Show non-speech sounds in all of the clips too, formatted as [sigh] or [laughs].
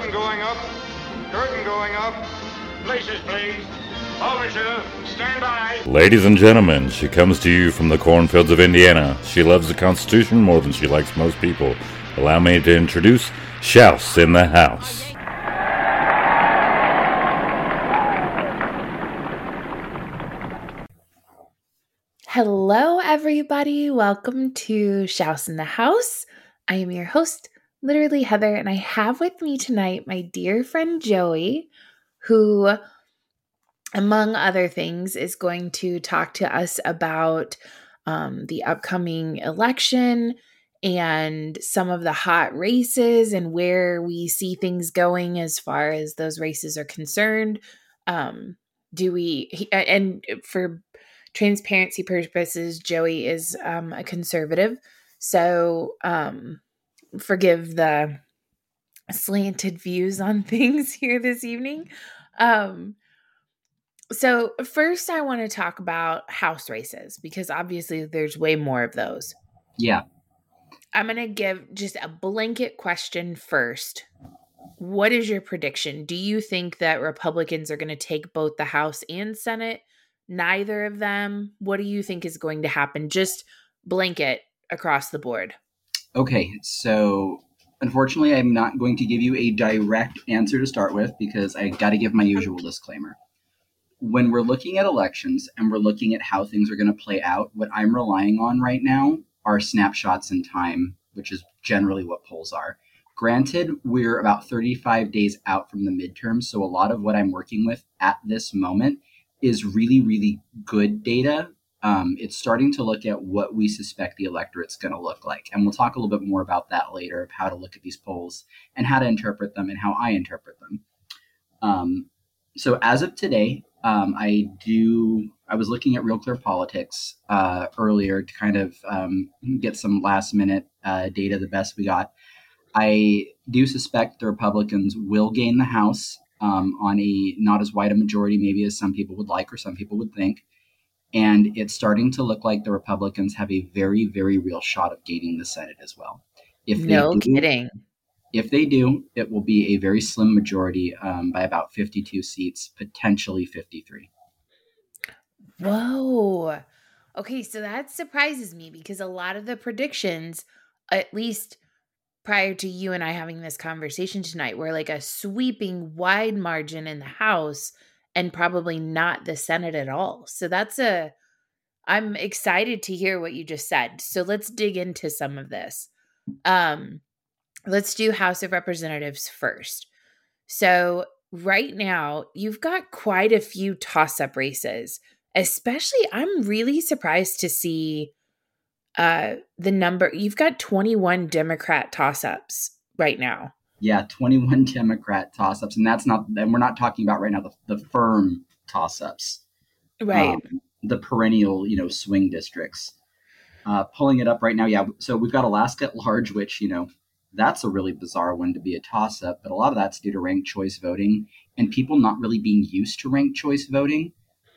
Curtain going up. Curtain going up. Places, please. Overture, stand by. Ladies and gentlemen, she comes to you from the cornfields of Indiana. She loves the Constitution more than she likes most people. Allow me to introduce Shouse in the House. Hello, everybody. Welcome to Shouse in the House. I am your host, literally Heather, and I have with me tonight my dear friend Joey, who, among other things, is going to talk to us about um, the upcoming election and some of the hot races and where we see things going as far as those races are concerned. Um, do we, and for transparency purposes, Joey is um, a conservative. So um, forgive the slanted views on [laughs] things here this evening. Um, so, first, I want to talk about house races because obviously there's way more of those. Yeah. I'm going to give just a blanket question first. What is your prediction? Do you think that Republicans are going to take both the House and Senate? neither of them? What do you think is going to happen? Just blanket across the board. Okay, so unfortunately, I'm not going to give you a direct answer to start with because I got to give my usual disclaimer. When we're looking at elections and we're looking at how things are going to play out, what I'm relying on right now are snapshots in time, which is generally what polls are. Granted, we're about 35 days out from the midterm, so a lot of what I'm working with at this moment is really, really good data. Um, it's starting to look at what we suspect the electorate's going to look like. And we'll talk a little bit more about that later of how to look at these polls and how to interpret them and how I interpret them. Um, so as of today, um, I do. I was looking at Real Clear Politics uh, earlier to kind of um, get some last minute uh, data, the best we got. I do suspect the Republicans will gain the House um, on a not as wide a majority, maybe as some people would like or some people would think. And it's starting to look like the Republicans have a very, very real shot of gaining the Senate as well. If no do, kidding. If they do, it will be a very slim majority um, by about 52 seats, potentially 53. Whoa. Okay, so that surprises me because a lot of the predictions, at least prior to you and I having this conversation tonight were like a sweeping wide margin in the House and probably not the Senate at all. So that's a I'm excited to hear what you just said. So let's dig into some of this. Um let's do House of Representatives first. So right now, you've got quite a few toss-up races. Especially I'm really surprised to see uh the number you've got 21 democrat toss-ups right now yeah 21 [laughs] democrat toss-ups and that's not and we're not talking about right now the, the firm toss-ups. Right. Um, the perennial you know swing districts. Uh pulling it up right now yeah so we've got alaska at large which you know that's a really bizarre one to be a toss-up but a lot of that's due to ranked choice voting and people not really being used to ranked choice voting.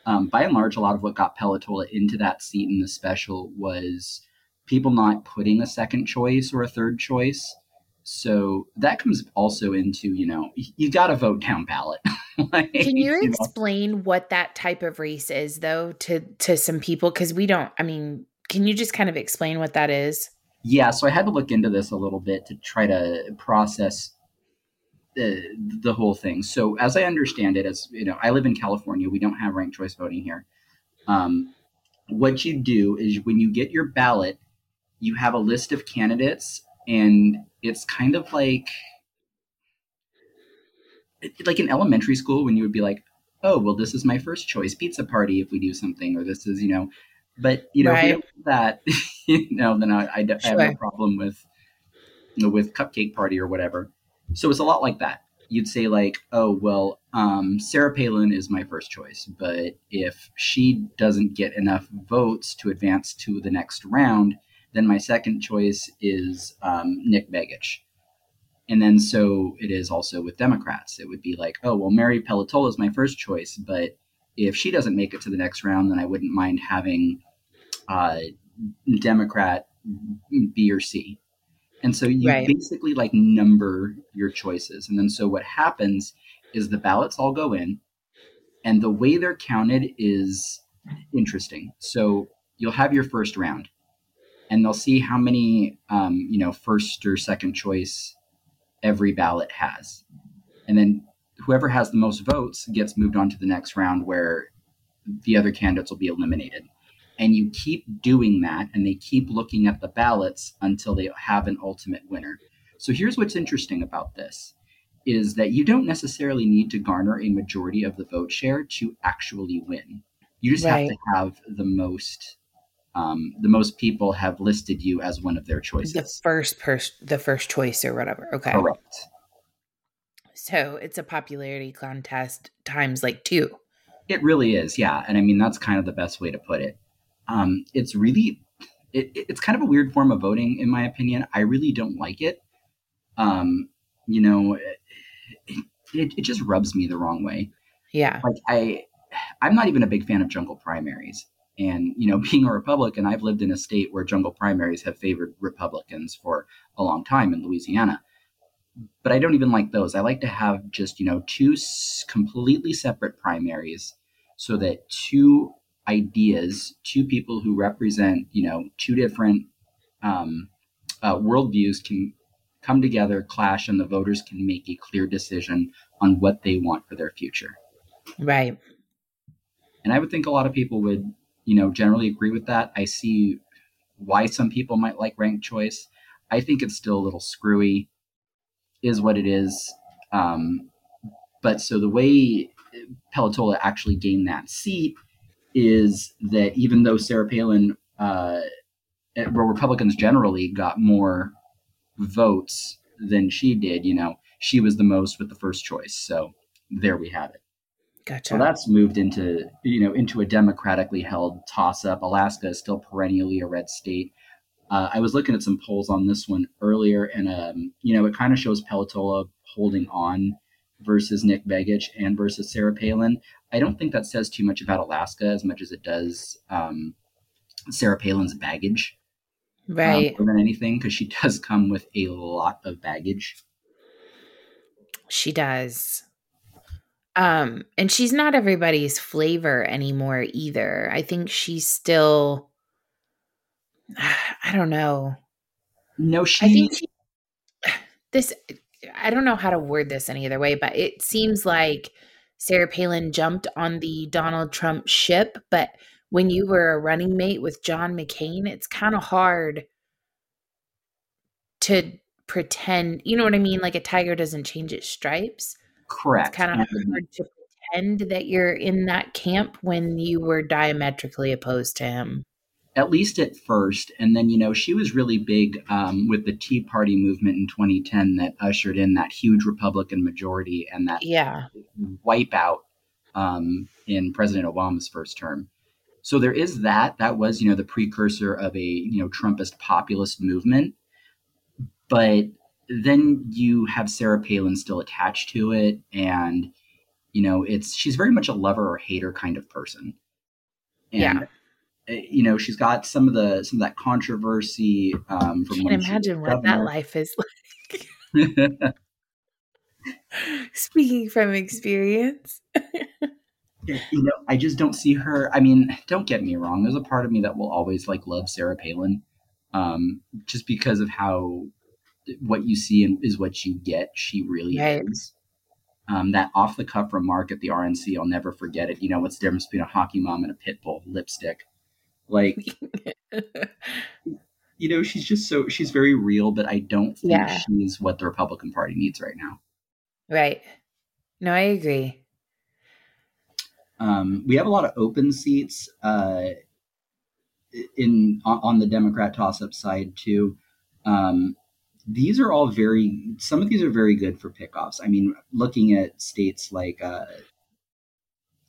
Um, by and large, a lot of what got Pelatola into that seat in the special was people not putting a second choice or a third choice. So that comes also into, you know, you got to vote down ballot. [laughs] like, Can you, you explain know? what that type of race is though to to some people cuz we don't I mean, can you just kind of explain what that is? Yeah, so I had to look into this a little bit to try to process the, the whole thing. So as I understand it, as you know, I live in California. We don't have ranked choice voting here. Um, what you do is when you get your ballot, you have a list of candidates, and it's kind of like like in elementary school when you would be like, oh, well, this is my first choice pizza party if we do something, or this is you know, but you know, right. if we don't do that, [laughs] you know, then I, I, I have no problem with you know, with cupcake party or whatever. So it's a lot like that. You'd say like, oh well, um, Sarah Palin is my first choice, but if she doesn't get enough votes to advance to the next round, then my second choice is um, Nick Begich. And then so it is also with Democrats. It would be like, oh well, Mary Pelatola is my first choice, but if she doesn't make it to the next round, then I wouldn't mind having uh, Democrat B or C. And so you Right. basically like number your choices. And then so what happens is the ballots all go in and the way they're counted is interesting. So you'll have your first round and they'll see how many um, you know first or second choice every ballot has. And then whoever has the most votes gets moved on to the next round where the other candidates will be eliminated. And you keep doing that, and they keep looking at the ballots until they have an ultimate winner. So here's what's interesting about this is that you don't necessarily need to garner a majority of the vote share to actually win. You just Right. have to have the most um, the most people have listed you as one of their choices. The first person, the first choice or whatever. Okay. Correct. So it's a popularity contest times like two. It really is, yeah. And I mean, that's kind of the best way to put it. Um, it's really, it, it's kind of a weird form of voting, in my opinion. I really don't like it. Um, you know, it, it, it just rubs me the wrong way. Yeah. Like I, I'm not even a big fan of jungle primaries. And you know, [laughs] being a Republican, I've lived in a state where jungle primaries have favored Republicans for a long time in Louisiana. But I don't even like those. I like to have just you know two completely separate primaries, so that two ideas, two people who represent you know two different um, uh, worldviews can come together, clash, and the voters can make a clear decision on what they want for their future. Right. And I would think a lot of people would, you know, generally agree with that. I see why some people might like ranked choice. I think it's still a little screwy, is what it is. Um, but so the way Pelatola actually gained that seat is that even though Sarah Palin, uh, well, Republicans generally got more votes than she did, you know, she was the most with the first choice. So there we have it. Gotcha. So that's moved into you know into a democratically held toss up. Alaska is still perennially a red state. Uh, I was looking at some polls on this one earlier, and um, you know it kind of shows Pelatola holding on versus Nick Begich and versus Sarah Palin. I don't think that says too much about Alaska as much as it does um, Sarah Palin's baggage um, right. more than anything, because she [laughs] does come with a lot of baggage. She does. Um, and she's not everybody's flavor anymore either. I think she's still [sighs] I don't know. No, she. I think she, [sighs] this I don't know how to word this any other way, but it seems like Sarah Palin jumped on the Donald Trump ship, but when you were a running mate with John McCain, it's kind of hard to pretend, you know what I mean? Like a tiger doesn't change its stripes. Correct. It's kind of And- hard to pretend that you're in that camp when you were diametrically opposed to him. at least at first. And then, you know, she was really big um, with the Tea Party movement in 2010 that ushered in that huge Republican majority and that Yeah. wipeout um, in President Obama's first term. So there is that. That was, you know, the precursor of a, you know, Trumpist populist movement. But then you have Sarah Palin still attached to it. And, you know, it's, she's very much a lover or hater kind of person. And, Yeah. uh, You know, she's got some of the some of that controversy um, from Can't when imagine what that life is like. [laughs] Speaking from experience. you know, I just don't see her. I mean, don't get me wrong. There's a part of me that will always like love Sarah Palin, um, just because of how what you see and is what you get. She really Right. is. Um, that off the cuff remark at the RNC, I'll never forget it. You know, what's the difference between a hockey mom and a pit bull lipstick? Like, [laughs] you know, she's just so she's very real, but I don't think Yeah. she's what the Republican Party needs right now. right. No, I agree. Um, we have a lot of open seats uh, in on, on the Democrat toss-up side too. Um, these are all very. Some of these are very good for pickoffs. I mean, looking at states like, uh,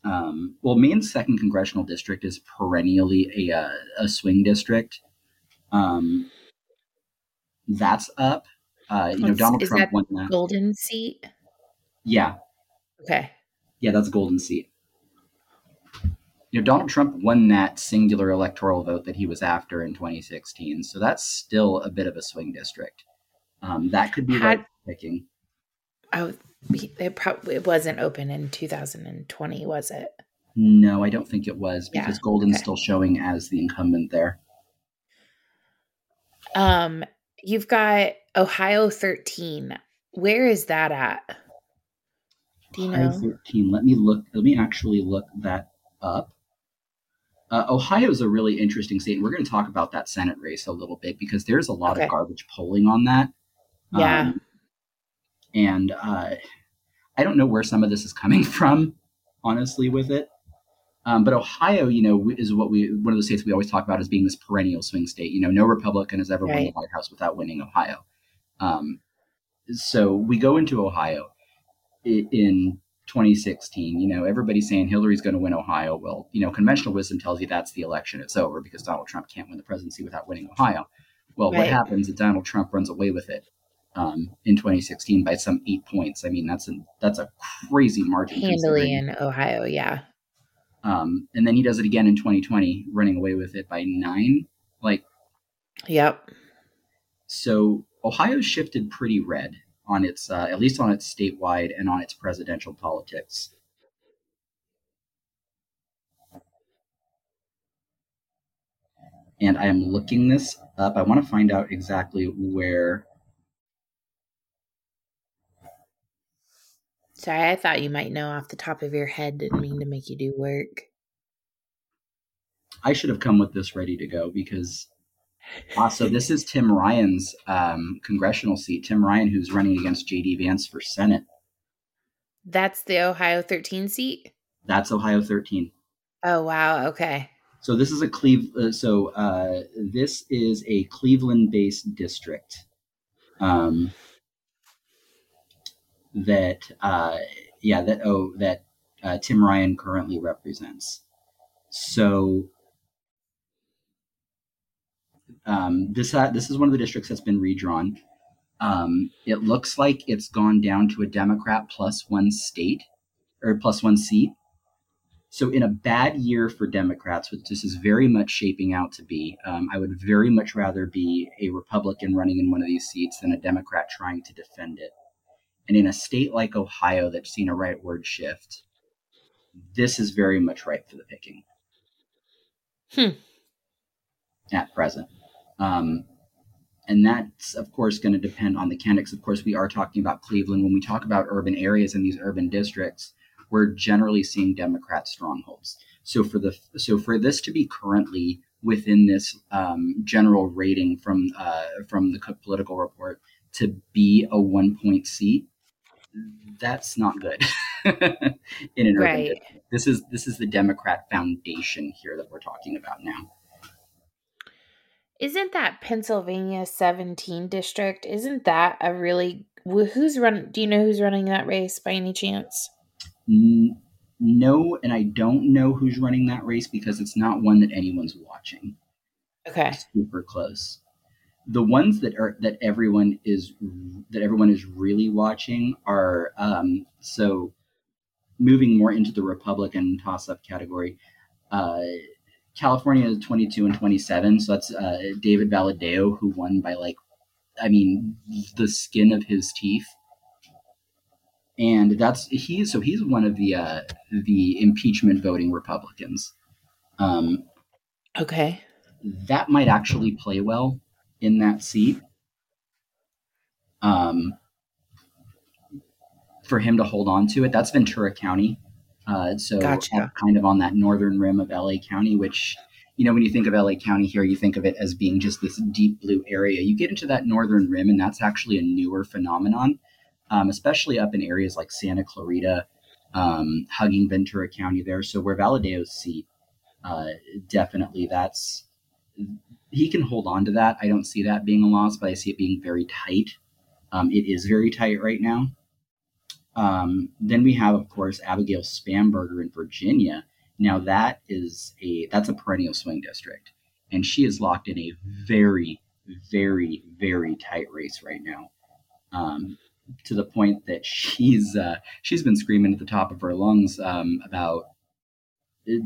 um, well, Maine's second congressional district is perennially a uh, a swing district. Um, that's up. Uh, you know, Let's- Donald is Trump that won that. Golden seat. Yeah, Okay. Yeah, that's a golden seat. You know, Donald Trump won that singular electoral vote that he was after in 2016, so that's still a bit of a swing district. Um, that could be Had- right picking. Oh, it probably it wasn't open in 2020, was it? No, I don't think it was Yeah, because Golden's okay. still showing as the incumbent there. Um, you've got Ohio 13. Where is that at? Do you Ohio know? 13. Let me look. Let me actually look that up. Uh, Ohio is a really interesting state, and we're going to talk about that Senate race a little bit because there's a lot Okay. of garbage polling on that. Yeah. Um, and uh, I don't know where some of this is coming [laughs] from, honestly, with it. Um, but Ohio, you know, is what we one of the states we always talk about as being this perennial swing state. You know, no Republican has ever won the White House without winning Ohio. Um, so we go into Ohio in 2016. You know, everybody's saying Hillary's going to win Ohio. Well, you know, conventional wisdom tells you that's the election. It's over because Donald Trump can't win the presidency without winning Ohio. Well, what happens is Donald Trump runs away with it um, in 2016 by some eight points. I mean, that's a that's a crazy margin. Handily in Ohio, yeah. um, and then he does it again in 2020, running away with it by nine. Like, Yep. so Ohio shifted pretty red on its, uh, at least on its statewide and on its presidential politics. And I am looking this up. I want to find out exactly where. Sorry, I thought you might know off the top of your head. Didn't mean to make you do work. I should have come with this ready to go because. Ah, so this is Tim Ryan's um, congressional seat. Tim Ryan, who's running against J.D. Vance for Senate. That's the Ohio 13 seat? That's Ohio 13. Oh, wow. Okay. So this is a Cleve. Uh, so uh, this is a Cleveland-based district um, that, uh, yeah, that oh that uh, Tim Ryan currently represents. So um, this uh, this is one of the districts that's been redrawn. Um, it looks like it's gone down to a Democrat plus one state or plus one seat. So, in a bad year for Democrats, which this is very much shaping out to be, um, I would very much rather be a Republican running in one of these seats than a Democrat trying to defend it. And in a state like Ohio that's seen a rightward shift, this is very much ripe for the picking. Hmm. At present. Um, and that's, of course, going to depend on the candidates. Of course, we are talking about Cleveland. When we talk about urban areas and these urban districts, we're generally seeing Democrat strongholds. So for the so for this to be currently within this um, general rating from uh, from the Cook Political Report to be a one point seat, that's not good [laughs] in an urban district. This is this is the Democrat foundation here that we're talking about now. Isn't that Pennsylvania 17 district? Isn't that a really who's run do you know who's running that race by any chance? N- no, and I don't know who's running that race because it's not one that anyone's watching. Okay. super close. The ones that are that everyone is that everyone is really watching are um, so moving more into the Republican toss-up category. Uh, California is 22 and 27, so that's uh, David Valadao who won by like, I mean, the skin of his teeth. And that's he's so he's one of the uh, the impeachment voting Republicans. Um, Okay. that might actually play well in that seat. Um, for him to hold on to it, that's Ventura County. Uh, so Gotcha. kind of on that northern rim of LA County, which you know when you think of LA County here, you think of it as being just this deep blue area. You get into that northern rim, and that's actually a newer phenomenon, um, especially up in areas like Santa Clarita, um, hugging Ventura County there. So where Valadao's seat, uh, definitely that's he can hold on to that. I don't see that being a loss, but I see it being very tight. Um, it is very tight right now. Um, then we have, of course, Abigail Spanberger in Virginia. Now that is a that's a perennial swing district, and she is locked in a very, very, very tight race right now. Um, to the point that she's uh, she's been screaming at the top of her lungs um, about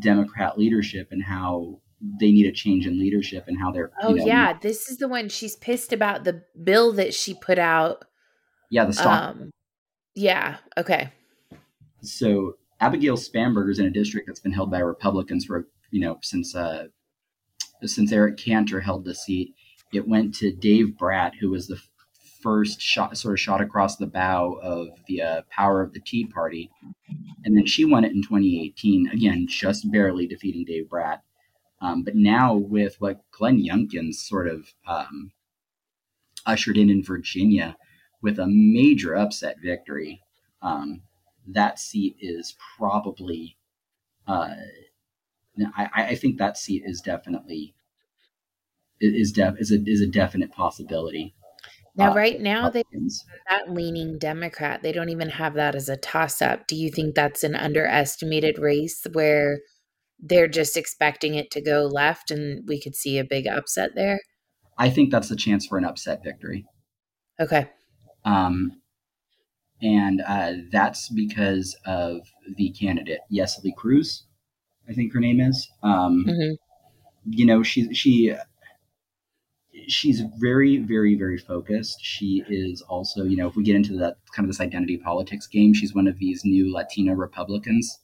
Democrat leadership and how they need a change in leadership and how they're. Oh you know, yeah, this is the one she's pissed about the bill that she put out. yeah. The stock. Um, yeah. Okay. so Abigail Spanberger is in a district that's been held by Republicans for you know since uh, since Eric Cantor held the seat. It went to Dave Brat, who was the first shot sort of shot across the bow of the uh, power of the Tea Party, and then she won it in 2018 again, just barely defeating Dave Brat. Um, but now with what Glenn Youngkin sort of um, ushered in in Virginia with a major upset victory. Um, that seat is probably uh, I, I think that seat is definitely is def is a is a definite possibility. Now, Uh, right now, they that leaning Democrat. They don't even have that as a toss up. Do you think that's an underestimated race where they're just expecting it to go left and we could see a big upset there? I think that's the chance for an upset victory. Okay. Um, and uh, that's because of the candidate, Yesli Cruz, I think her name is. Um, hmm you know she she she's very very very focused she is also you know if we get into that kind of this identity politics game she's one of these new latino republicans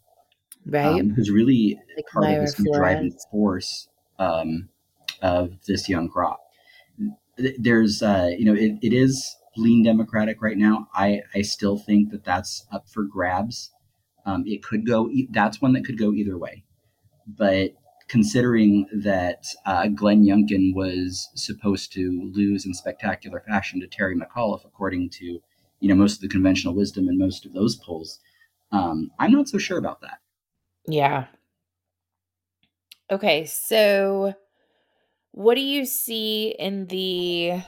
Right. um, who's really Like part of this driving force um, of this young crop. There's uh, you know it, it is lean democratic right now. I i still think that that's up for grabs. Um, it could go that's one that could go either way. But considering that uh, Glenn Youngkin was supposed to lose in spectacular fashion to Terry McAuliffe, according to you know most of the conventional wisdom and most of those polls, um, I'm not so sure about that. Yeah. Okay, so what do you see in the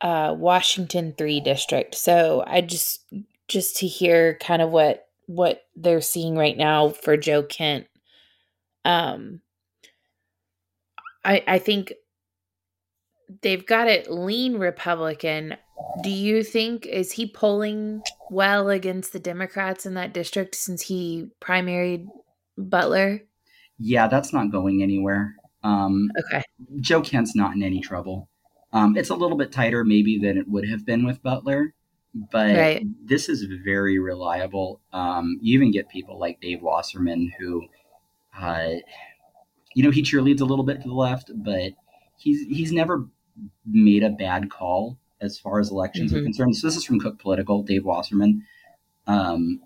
uh, Washington 3 district? So I just just to hear kind of what what they're seeing right now for Joe Kent. Um I I think they've got it lean Republican. Do you think is he polling well against the Democrats in that district since he primaried Butler? Yeah, that's not going anywhere. Um, Okay. Joe Kent's not in any trouble. Um, it's a little bit tighter, maybe, than it would have been with Butler, but Right. this is very reliable. Um, you even get people like Dave Wasserman, who, uh, you know, he cheerleads a little bit to the left, but he's he's never made a bad call as far as elections are Mhm. concerned. So this is from Cook Political, Dave Wasserman, um,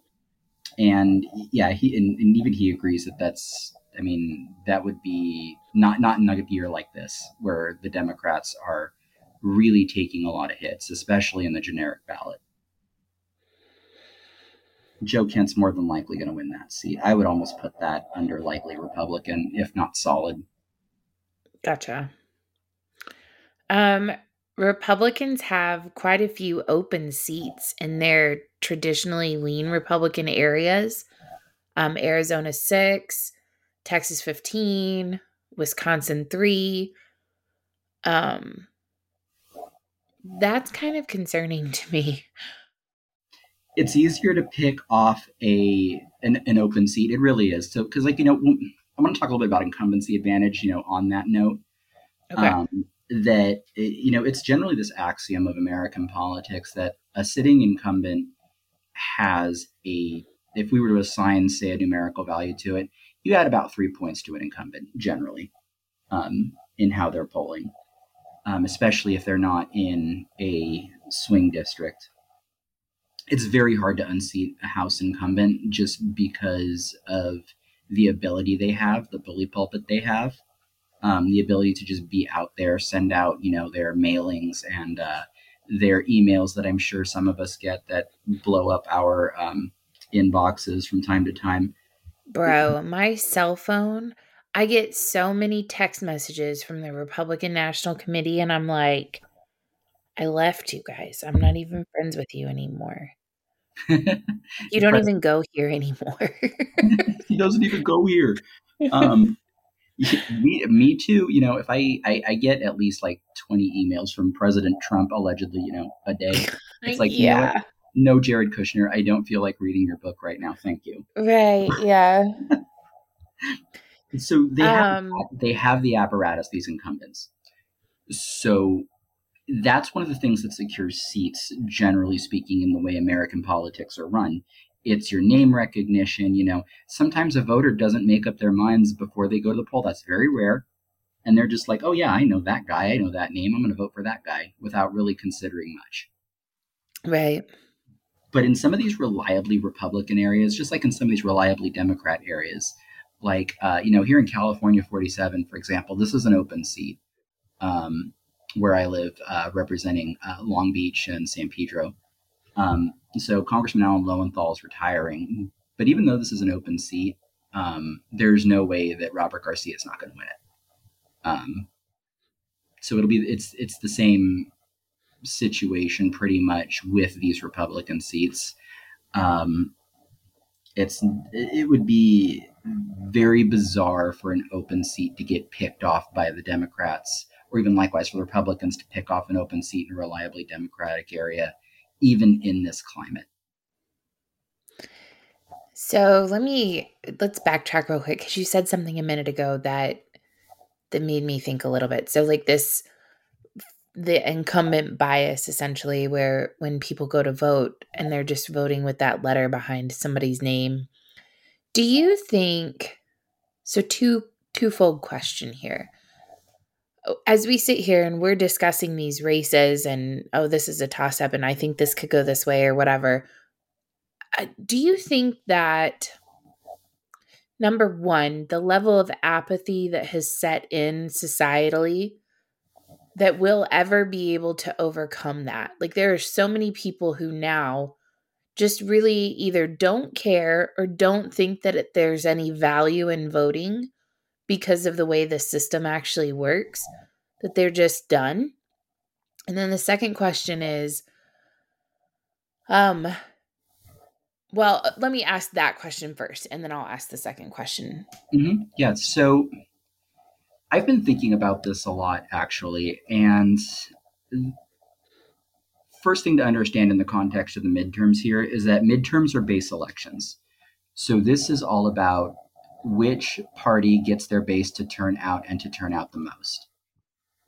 and yeah, he and, and even he agrees that that's. I mean, that would be not not in a year like this where the Democrats are really taking a lot of hits, especially in the generic ballot. Joe Kent's more than likely going to win that seat. I would almost put that under likely Republican, if not solid. Gotcha. Um, Republicans have quite a few open seats in their traditionally lean Republican areas. Um, Arizona six, Texas fifteen, Wisconsin three. Um, that's kind of concerning to me. It's easier to pick off a an, an open seat. It really is. So, because like you know, I want to talk a little bit about incumbency advantage. You know, on that note, Okay. um, that you know it's generally this axiom of American politics that a sitting incumbent has a if we were to assign say a numerical value to it, you add about three points to an incumbent generally um, in how they're polling, um, especially if they're not in a swing district. It's very hard to unseat a House incumbent just because of the ability they have, the bully pulpit they have um, the ability to just be out there, send out, you know, their mailings and uh, their emails that I'm sure some of us get that blow up our um, inboxes from time to time. Bro, my cell phone, I get so many text messages from the Republican National Committee, and I'm like, I left you guys. I'm not even friends with you anymore. [laughs] You don't even go here anymore. [laughs] [laughs] he doesn't even go here. Um, [laughs] me, me too. You know, if I, I I get at least like 20 emails from President Trump allegedly, you know, a day. [laughs] It's like, you know? No, Jared Kushner, I don't feel like reading your book right now. Thank you. Right. [laughs] Yeah. So they have, Um, they have the apparatus, these incumbents. So that's one of the things that secures seats, generally speaking, in the way American politics are run. It's your name recognition. You know, sometimes a voter doesn't make up their minds before they go to the poll. That's very rare. And they're just like, oh, yeah, I know that guy. I know that name. I'm going to vote for that guy without really considering much. Right. But in some of these reliably Republican areas, just like in some of these reliably Democrat areas, like, uh, you know, here in California 47, for example, this is an open seat um, where I live, uh, representing uh, Long Beach and San Pedro. Um, so Congressman Alan Lowenthal is retiring. But even though this is an open seat, um, there's no way that Robert Garcia is not going to win it. Um, so it'll be it's it's the same situation pretty much with these Republican seats. Um, it's it would be very bizarre for an open seat to get picked off by the Democrats, or even likewise for the Republicans to pick off an open seat in a reliably Democratic area, even in this climate. So let me let's backtrack real quick because you said something a minute ago that that made me think a little bit. So like this the incumbent bias essentially where when people go to vote and they're just voting with that letter behind somebody's name. Do you think so two twofold question here. As we sit here and we're discussing these races and oh this is a toss up and I think this could go this way or whatever. Uh, do you think that number one, the level of apathy that has set in societally that we'll ever be able to overcome that? Like, there are so many people who now just really either don't care or don't think that it, there's any value in voting because of the way the system actually works, that they're just done. And then the second question is, um, well, uh, let me ask that question first, and then I'll ask the second question. Mm-hmm. Yeah. So I've been thinking about this a lot, actually. And first thing to understand in the context of the midterms here is that midterms are base elections. So this is all about which party gets their base to turn out and to turn out the most.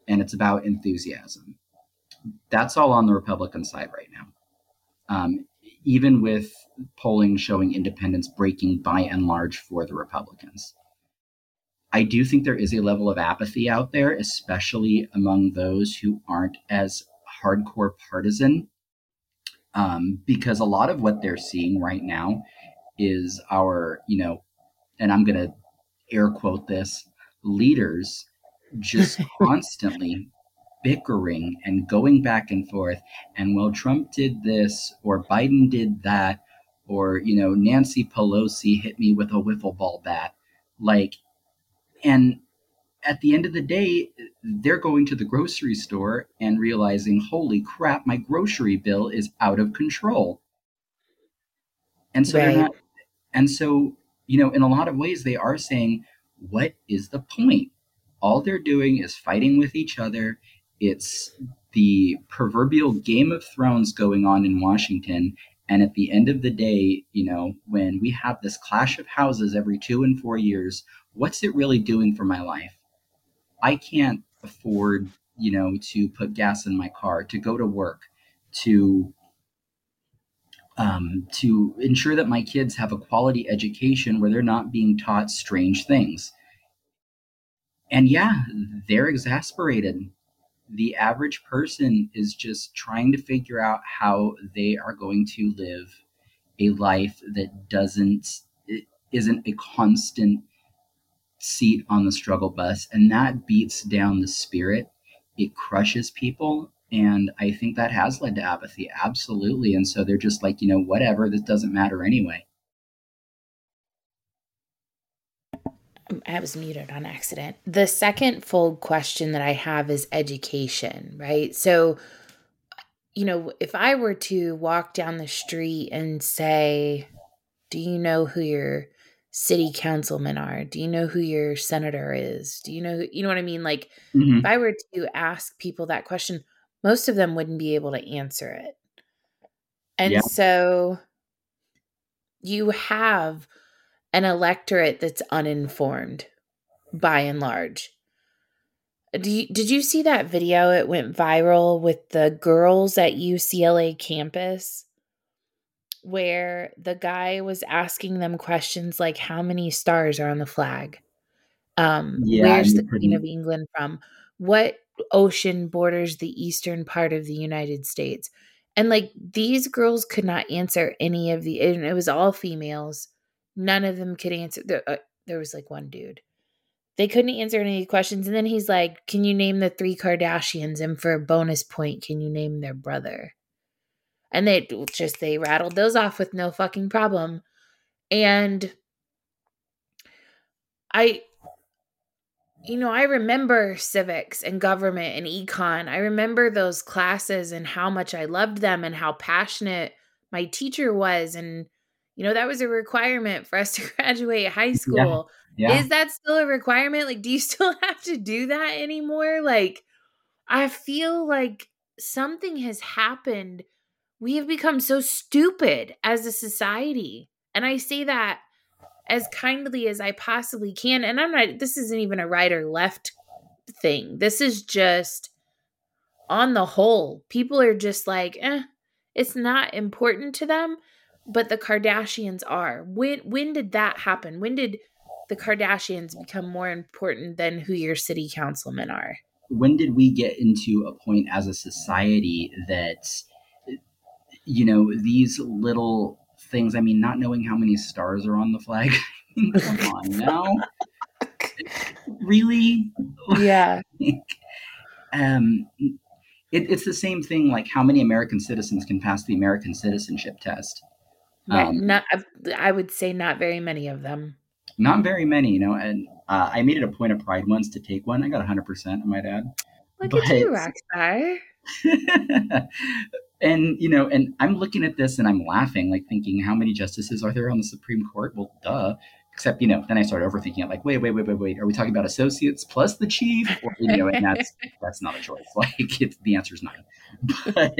And it's about enthusiasm. That's all on the Republican side right now. Um, even with polling showing independents breaking by and large for the Republicans. I do think there is a level of apathy out there, especially among those who aren't as hardcore partisan, um, because a lot of what they're seeing right now is our, you know, and I'm going to air quote this leaders just [laughs] constantly bickering and going back and forth. And well, Trump did this or Biden did that, or, you know, Nancy Pelosi hit me with a wiffle ball bat. Like, and at the end of the day, they're going to the grocery store and realizing, holy crap, my grocery bill is out of control. And so Right. not, and so, you know, in a lot of ways, they are saying, what is the point? All they're doing is fighting with each other. It's the proverbial Game of Thrones going on in Washington. And at the end of the day, you know, when we have this clash of houses every two and four years, what's it really doing for my life? I can't afford, you know, to put gas in my car, to go to work, to um, to ensure that my kids have a quality education where they're not being taught strange things. And yeah, they're exasperated. The average person is just trying to figure out how they are going to live a life that doesn't isn't a constant seat on the struggle bus and that beats down the spirit it crushes people and i think that has led to apathy absolutely and so they're just like you know whatever this doesn't matter anyway I was muted on accident. The second fold question that I have is education, right? So, you know, if I were to walk down the street and say, Do you know who your city councilmen are? Do you know who your senator is? Do you know, who, you know what I mean? Like, Mhm. if I were to ask people that question, most of them wouldn't be able to answer it. And Yeah. so you have an electorate that's uninformed, by and large. You, did you see that video? It went viral with the girls at UCLA campus where the guy was asking them questions like how many stars are on the flag? Um, Yeah, where's the Queen of England from? What ocean borders the eastern part of the United States? And like these girls could not answer any of the, and it was all females. None of them could answer. There, uh, there was like one dude. They couldn't answer any questions. And then he's like, Can you name the three Kardashians? And for a bonus point, can you name their brother? And they just, they rattled those off with no fucking problem. And I, you know, I remember civics and government and econ. I remember those classes and how much I loved them and how passionate my teacher was. And, you know, that was a requirement for us [laughs] to graduate high school. Yeah. Is that still a requirement? Like, do you [laughs] still have to do that anymore? Like, I feel like something has happened. We have become so stupid as a society. And I say that as kindly as I possibly can. And I'm not, this isn't even a right or left thing. This is just on the whole, people are just like, eh, it's not important to them, but the Kardashians are. When when did that happen? When did the Kardashians become more important than who your city councilmen are? when did we get into a point as a society that you know these little things i mean not knowing how many stars are on the flag [laughs] come on now [laughs] really Yeah. [laughs] um it, it's the same thing like how many american citizens can pass the american citizenship test Right. Um, not I would say not very many of them. not very many you know and uh, i made it a point of pride once to take one i got 100% i might add Look at you, But- Rockstar. And you know, and I'm looking at this and I'm laughing, like thinking, how many justices are there on the Supreme Court? Well, duh. Except, you know, then I started overthinking it, like, wait, wait, wait, wait, wait. Are we talking about associates plus the chief? Or, you know, and that's [laughs] that's not a choice. [laughs] Like, it's, the answer is nine. But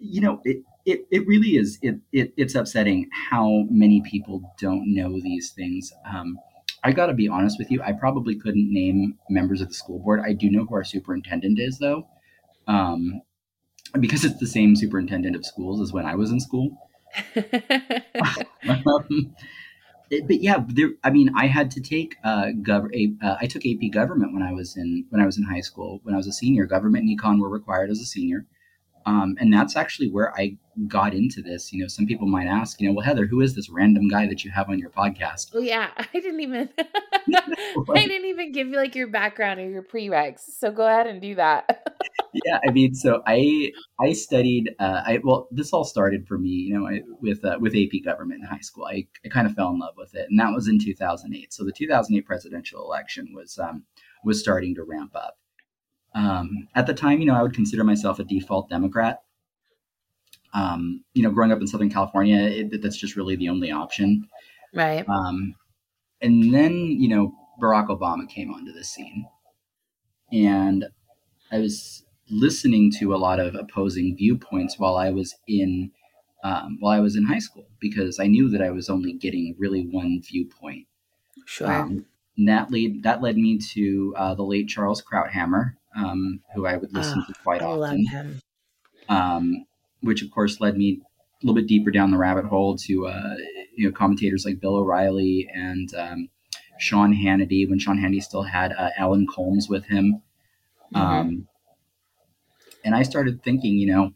you know, it, it, it really is. It, it it's upsetting how many people don't know these things. Um, I got to be honest with you. I probably couldn't name members of the school board. I do know who our superintendent is, though, um, because it's the same superintendent of schools as when I was in school. [laughs] [laughs] Um, but yeah, there. I mean, I had to take uh, gov- a, uh, I took AP government when I was in when I was in high school. When I was a senior, government and econ were required as a senior, um, and that's actually where I got into this. You know, some people might ask, you know, well, Heather, who is this random guy that you have on your podcast? oh yeah, [laughs] I didn't even [laughs] [laughs] I didn't even give you like your background or your prereqs. So go ahead and do that. yeah, I mean, so I I studied. Uh, I well, this all started for me, you know, I, with uh, with AP government in high school. I, I kind of fell in love with it, and that was in 2008. So the 2008 presidential election was um, was starting to ramp up. Um, at the time, you know, I would consider myself a default Democrat. Um, you know, growing up in Southern California, it, that's just really the only option. right. Um, and then, you know, Barack Obama came onto the scene. And I was listening to a lot of opposing viewpoints while I was in um, while I was in high school because I knew that I was only getting really one viewpoint. Sure. Um, and that lead that led me to uh, the late Charles Krauthammer, um, who I would listen Ah, to quite I often um, which of course led me a little bit deeper down the rabbit hole to uh, you know commentators like Bill O'Reilly and um, Sean Hannity when Sean Hannity still had uh, Alan Colmes with him. Mhm. Um, and I started thinking, you know,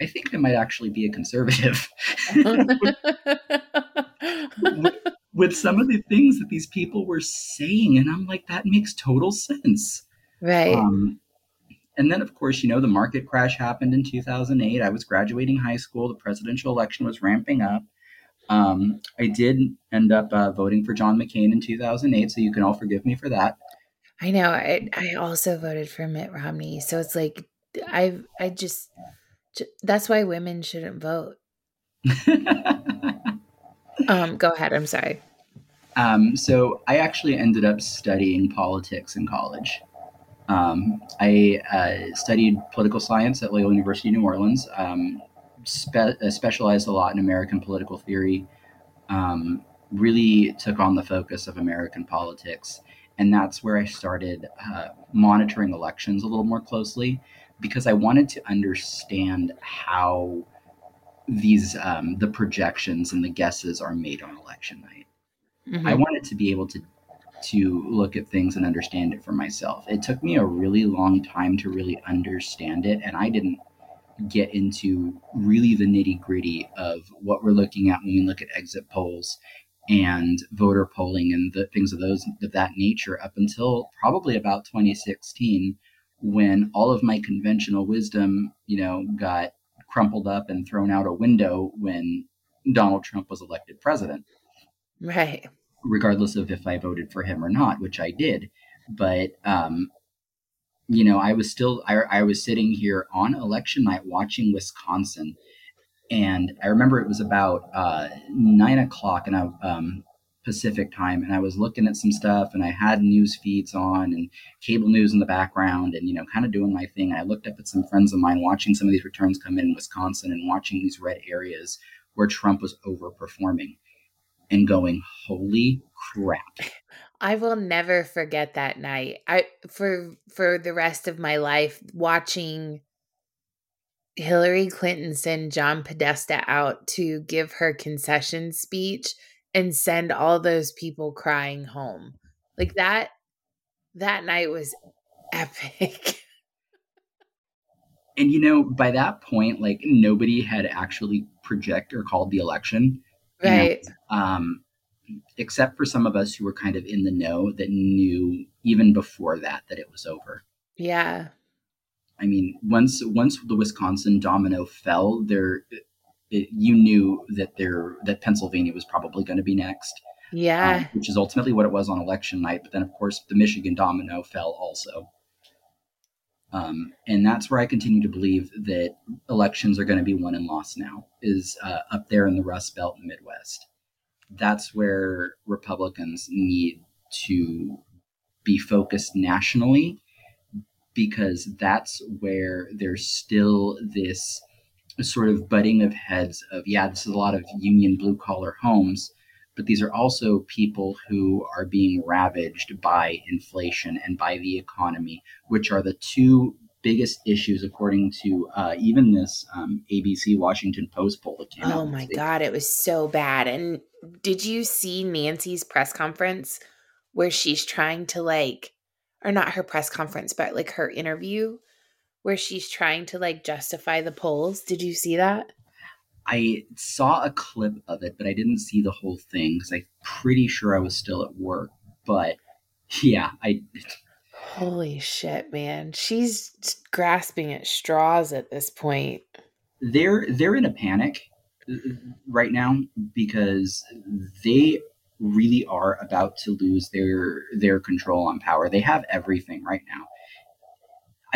I think I might actually be a conservative [laughs] [laughs] with some of the things that these people were saying, and I'm like, that makes total sense. right. Um, and then, of course, you know, the market crash happened in 2008. I was graduating high school. The presidential election was ramping up. Um, I did end up uh, voting for John McCain in 2008, so you can all forgive me for that. I know. I I also voted for Mitt Romney. So it's like I I just that's why women shouldn't vote. [laughs] Um go ahead. I'm sorry. um, so I actually ended up studying politics in college. Um, I uh, studied political science at Loyola University, New Orleans. Um, spe- uh, specialized a lot in American political theory. Um, really took on the focus of American politics. And that's where I started uh, monitoring elections a little more closely because I wanted to understand how these um, the projections and the guesses are made on election night. Mm-hmm. I wanted to be able to to look at things and understand it for myself. It took me a really long time to really understand it, and I didn't get into really the nitty gritty of what we're looking at when we look at exit polls and voter polling and the things of those of that nature up until probably about 2016 when all of my conventional wisdom you know got crumpled up and thrown out a window when Donald Trump was elected president. Right. Regardless of if I voted for him or not which I did. But um you know I was still I, I was sitting here on election night watching Wisconsin. And I remember it was about uh, nine o'clock and I um, Pacific time, and I was looking at some stuff, and I had news feeds on and cable news in the background, and you know, kind of doing my thing. I looked up at some friends of mine watching some of these returns come in, in Wisconsin, and watching these red areas where Trump was overperforming, and going, "Holy crap!" I will never forget that night. I for for the rest of my life watching Hillary Clinton send John Podesta out to give her concession speech and send all those people crying home. Like that that night was epic. [laughs] and you know, by that point, like nobody had actually project or called the election. Right. And, um except for some of us who were kind of in the know that knew even before that that it was over. Yeah. I mean, once once the Wisconsin domino fell, there it, you knew that there that Pennsylvania was probably going to be next. Yeah, um, which is ultimately what it was on election night. But then, of course, the Michigan domino fell also. Um, and that's where I continue to believe that elections are going to be won and lost now, is uh, up there in the Rust Belt and Midwest. That's where Republicans need to be focused nationally because that's where there's still this sort of butting of heads of yeah this is a lot of union blue collar homes but these are also people who are being ravaged by inflation and by the economy which are the two biggest issues according to uh, even this um, abc washington post poll that came oh my god it was so bad. And did you see nancy's press conference where she's trying to like or not her press conference, but like her interview where she's trying to like justify the polls. Did you see that? I saw a clip of it, but I didn't see the whole thing because I'm pretty sure I was still at work. But yeah, I. Holy shit, man! She's grasping at straws at this point. They're they're in a panic right now because they really are about to lose their their control on power. They have everything right now.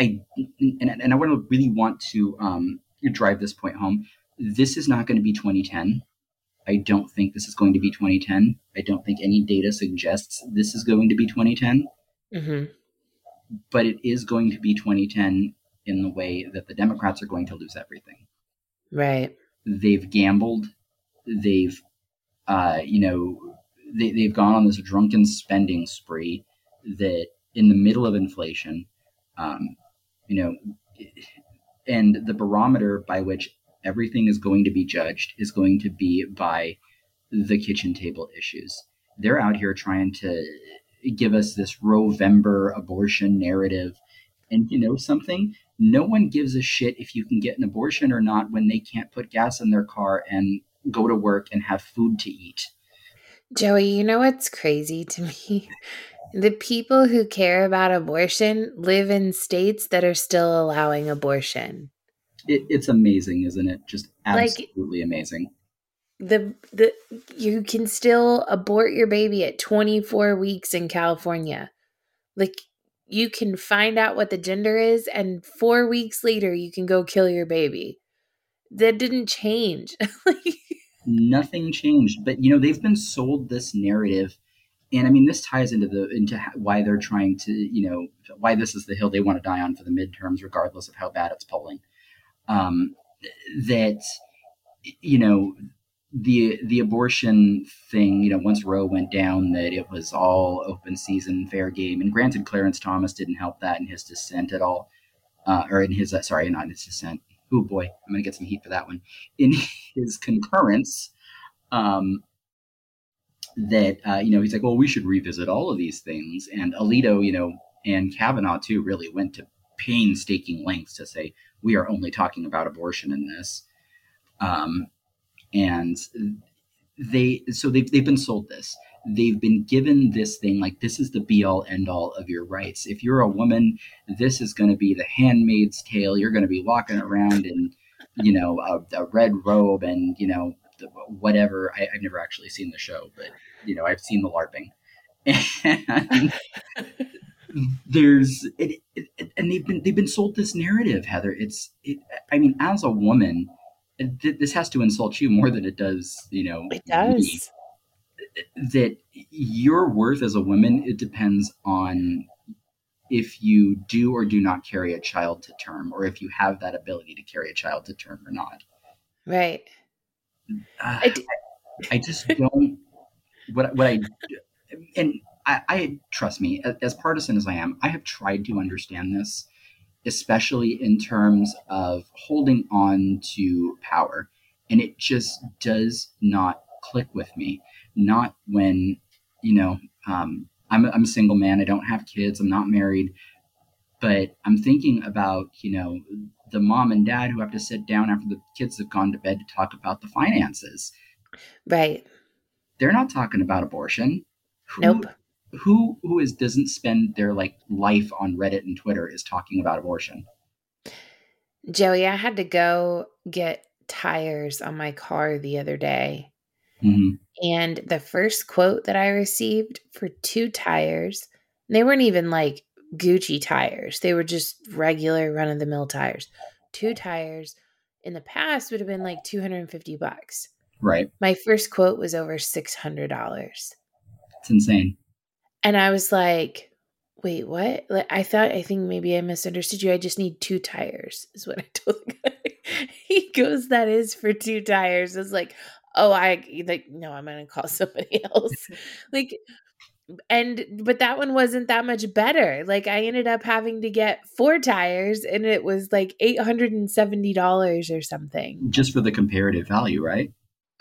I and, and I want to really want to um, drive this point home. This is not going to be 2010. I don't think this is going to be 2010. I don't think any data suggests this is going to be 2010. Mm-hmm. But it is going to be 2010 in the way that the Democrats are going to lose everything. Right. They've gambled. They've, uh, you know, they, they've gone on this drunken spending spree that in the middle of inflation, um, you know, and the barometer by which everything is going to be judged is going to be by the kitchen table issues. They're out here trying to give us this Roevember abortion narrative. And you know something? No one gives a shit if you can get an abortion or not when they can't put gas in their car and go to work and have food to eat. Joey, you know what's crazy to me? [laughs] The people who care about abortion live in states that are still allowing abortion. It, it's amazing, isn't it? Just absolutely like, amazing. The the you can still abort your baby at 24 weeks in California. Like you can find out what the gender is and 4 weeks later you can go kill your baby. That didn't change. [laughs] nothing changed. But you know, they've been sold this narrative, and I mean, this ties into the into why they're trying to, you know, why this is the hill they want to die on for the midterms, regardless of how bad it's polling. Um, that you know, the the abortion thing, you know, once Roe went down, that it was all open season, fair game. And granted, Clarence Thomas didn't help that in his dissent at all, uh, or in his uh, sorry, not in his dissent. Oh boy, I'm gonna get some heat for that one. In [laughs] his concurrence, um, that uh, you know, he's like, well, we should revisit all of these things. And Alito, you know, and Kavanaugh too, really went to painstaking lengths to say we are only talking about abortion in this. Um, and they so they've, they've been sold this they've been given this thing like this is the be all end all of your rights if you're a woman this is going to be the handmaid's tale you're going to be walking around in you know a, a red robe and you know whatever I, have never actually seen the show but you know i've seen the larping and [laughs] there's it, it, and they've been they've been sold this narrative heather it's it, i mean as a woman this has to insult you more than it does, you know. It does. Me. That your worth as a woman it depends on if you do or do not carry a child to term, or if you have that ability to carry a child to term or not. Right. I, I just don't. What what I and I, I trust me as partisan as I am, I have tried to understand this especially in terms of holding on to power. And it just does not click with me. Not when, you know, um, I'm, I'm a single man, I don't have kids, I'm not married, but I'm thinking about, you know, the mom and dad who have to sit down after the kids have gone to bed to talk about the finances. Right. They're not talking about abortion. Who, nope who who is doesn't spend their like life on Reddit and Twitter is talking about abortion. Joey, I had to go get tires on my car the other day. Mm-hmm. And the first quote that I received for two tires, they weren't even like Gucci tires. They were just regular run of the mill tires. Two tires in the past would have been like 250 bucks. Right. My first quote was over $600. It's insane. And I was like, wait, what? Like, I thought, I think maybe I misunderstood you. I just need two tires, is what I [laughs] told the guy. he goes, that is for two tires. I was like, oh, I, like, no, I'm going to call somebody [laughs] else. [laughs] like, and, but that one wasn't that much better. Like, I ended up having to get four tires and it was like $870 or something. Just for the comparative value, right?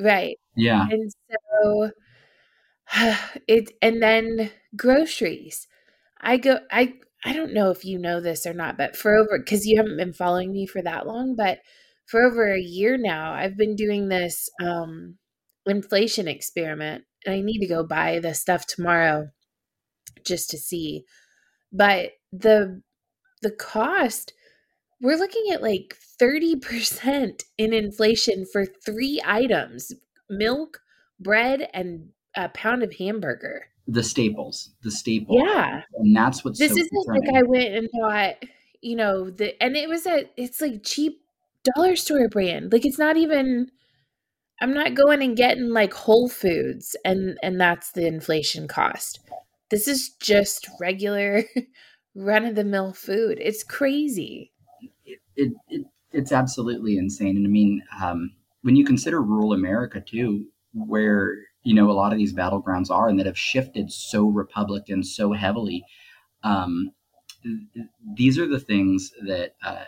Right. Yeah. And so, [sighs] it and then groceries. I go I I don't know if you know this or not, but for over cuz you haven't been following me for that long, but for over a year now, I've been doing this um inflation experiment I need to go buy the stuff tomorrow just to see. But the the cost we're looking at like 30% [laughs] in inflation for three items milk, bread, and a pound of hamburger. The staples, the staples. Yeah, and that's what's this so isn't concerning. like I went and bought, you know, the and it was a it's like cheap dollar store brand. Like it's not even. I'm not going and getting like Whole Foods, and and that's the inflation cost. This is just regular, [laughs] run of the mill food. It's crazy. It, it, it, it's absolutely insane, and I mean, um, when you consider rural America too, where you know a lot of these battlegrounds are and that have shifted so republican so heavily um, these are the things that uh,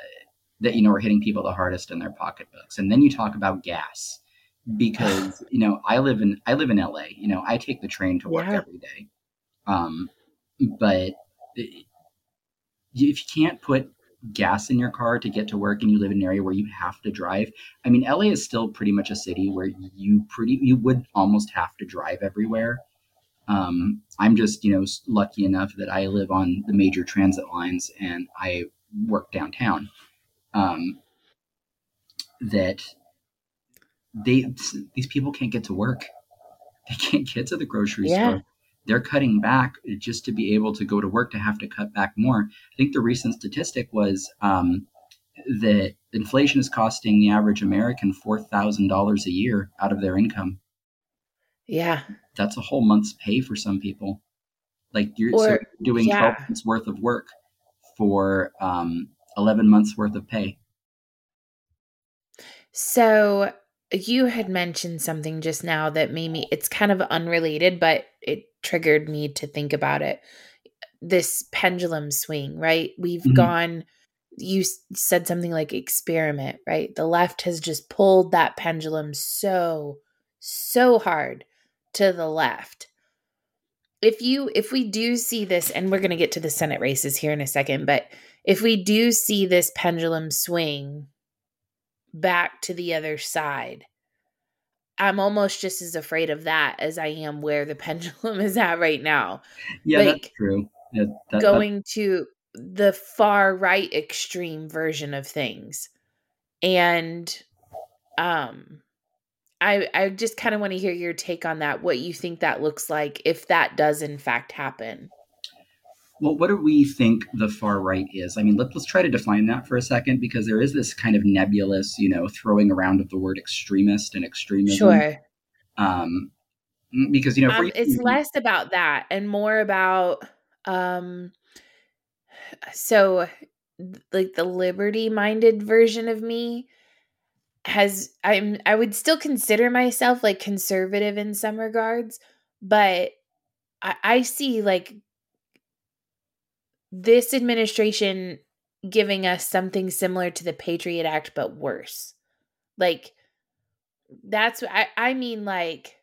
that you know are hitting people the hardest in their pocketbooks and then you talk about gas because you know i live in i live in la you know i take the train to work yeah. every day. Um, but if you can't put gas in your car to get to work and you live in an area where you have to drive i mean la is still pretty much a city where you pretty you would almost have to drive everywhere. Um, i'm just you know lucky enough that i live on the major transit lines and i work downtown. Um, that they these people can't get to work they can't get to the grocery yeah. store they're cutting back just to be able to go to work to have to cut back more. I think the recent statistic was um, that inflation is costing the average American $4,000 a year out of their income. Yeah. That's a whole month's pay for some people. Like you're or, so doing yeah. 12 months worth of work for um, 11 months worth of pay. So you had mentioned something just now that made me it's kind of unrelated but it triggered me to think about it. This pendulum swing right? We've Mhm. gone you said something like experiment right? The left has just pulled that pendulum so so hard to the left. If you if we do see this and we're going to get to the senate races here in a second but if we do see this pendulum swing back to the other side. I'm almost just as afraid of that as i am where the [laughs] pendulum is at right now. Yeah, Like, that's true. Yeah, that- that- going to the far right extreme version of things. And um i i just kind of want to hear your take on that what you think that looks like if that does in fact happen Well, what do we think the far right is? I mean, let, let's try to define that for a second because there is this kind of nebulous, you know, throwing around of the word extremist and extremism. sure Um, because you know, um, it's less about that and more about um so like the liberty minded version of me has i'm i would still consider myself like conservative in some regards but i, I see like this administration giving us something similar to the patriot act but worse like that's i i mean like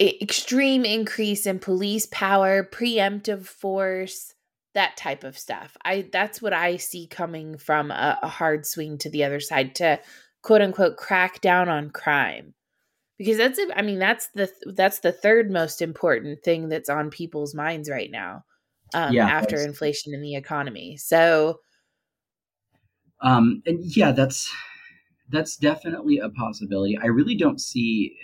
extreme increase in police power, preemptive force, that type of stuff. I that's what I see coming from a, a hard swing to the other side to quote unquote crack down on crime. Because that's I mean that's the that's the third most important thing that's on people's minds right now. Um, Yeah, after inflation in the economy. So Um, and yeah, that's that's definitely a possibility. I really don't see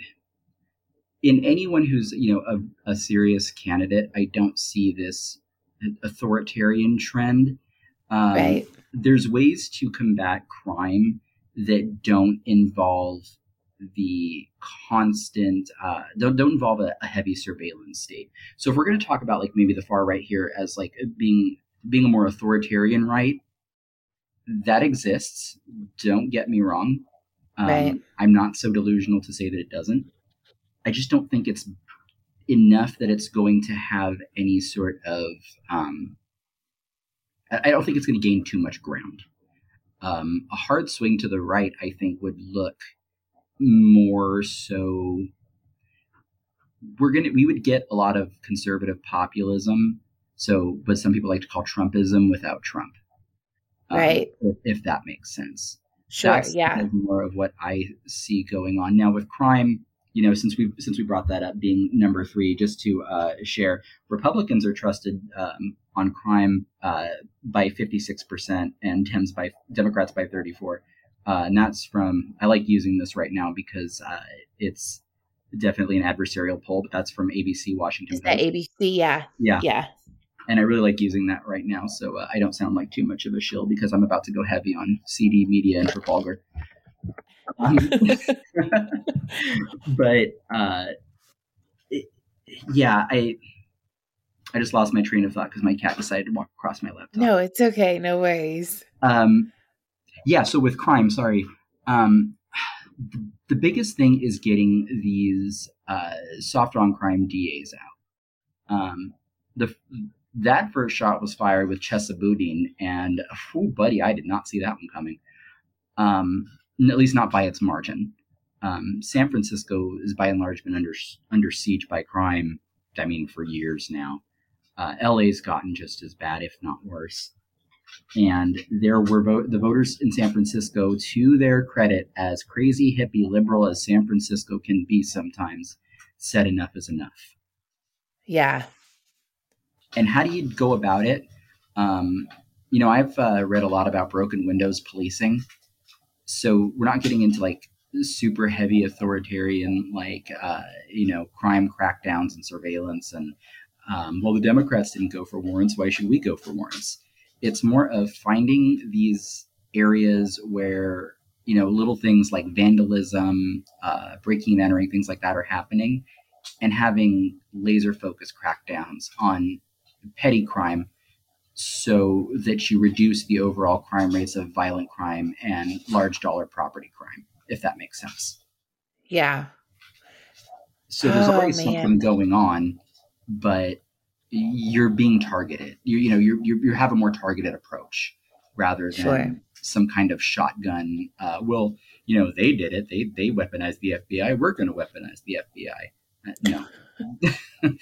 in anyone who's you know a, a serious candidate. I don't see this authoritarian trend. Um, right. There's ways to combat crime that don't involve the constant uh, don't don't involve a, a heavy surveillance state. So if we're going to talk about like maybe the far right here as like being being a more authoritarian right, that exists. Don't get me wrong. Um, Right. I'm not so delusional to say that it doesn't. I just don't think it's enough that it's going to have any sort of. Um, I I don't think it's going to gain too much ground. Um, a hard swing to the right, I think, would look more so. We're gonna we would get a lot of conservative populism. So, but some people like to call Trumpism without Trump. Um, Right. if, if that makes sense Sure. that's yeah. more of what I see going on now with crime. You know, since we since we brought that up, being number three, just to uh, share, Republicans are trusted um, on crime uh, by fifty six percent, and Dems by Democrats by thirty four. Uh, and that's from I like using this right now because uh, it's definitely an adversarial poll, but that's from ABC Washington Is that Post. ABC? Yeah. yeah, Yeah. and I really like using that right now, so uh, I don't sound like too much of a shill because I'm about to go heavy on CD Media and Trafalgar. Um, [laughs] but uh, it, yeah, I I just lost my train of thought because my cat decided to walk across my laptop. No, it's okay. No worries. Um, yeah, so with crime, sorry. Um, the, biggest thing is getting these uh, soft on crime DAs out. Um, the that first shot was fired with Chesapeake, and oh, buddy, I did not see that one coming. Um, at least not by its margin. Um, San Francisco is by and large been under under siege by crime. I mean, for years now. Uh, LA's gotten just as bad, if not worse and there were vo- the voters in San Francisco, to their credit, as crazy hippie liberal as San Francisco can be sometimes, said enough is enough. Yeah. And how do you go about it? Um, you know, I've uh, read a lot about broken windows policing, so we're not getting into like super heavy authoritarian, like uh, you know, crime crackdowns and surveillance. And um, well, the Democrats didn't go for warrants. Why should we go for warrants? It's more of finding these areas where you know little things like vandalism, uh, breaking and entering, things like that are happening, and having laser focused crackdowns on petty crime so that you reduce the overall crime rates of violent crime and large dollar property crime. if that makes sense. Yeah. So there's Oh, always man. something going on, but you're being targeted. You you know you you you have a more targeted approach rather than Sure. some kind of shotgun. Uh, well, you know they did it. They they weaponized the FBI. We're going to weaponize the FBI. Uh, no. [laughs]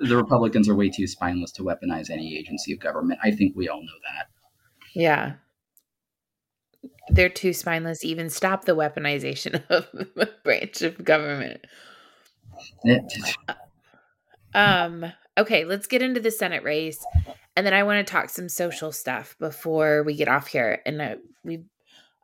the Republicans are way too spineless to weaponize any agency of government. I think we all know that. Yeah. They're too spineless to even stop the weaponization [laughs] of a branch of government. Um, okay, let's get into the Senate race. And then I want to talk some social stuff before we get off here. And uh, we've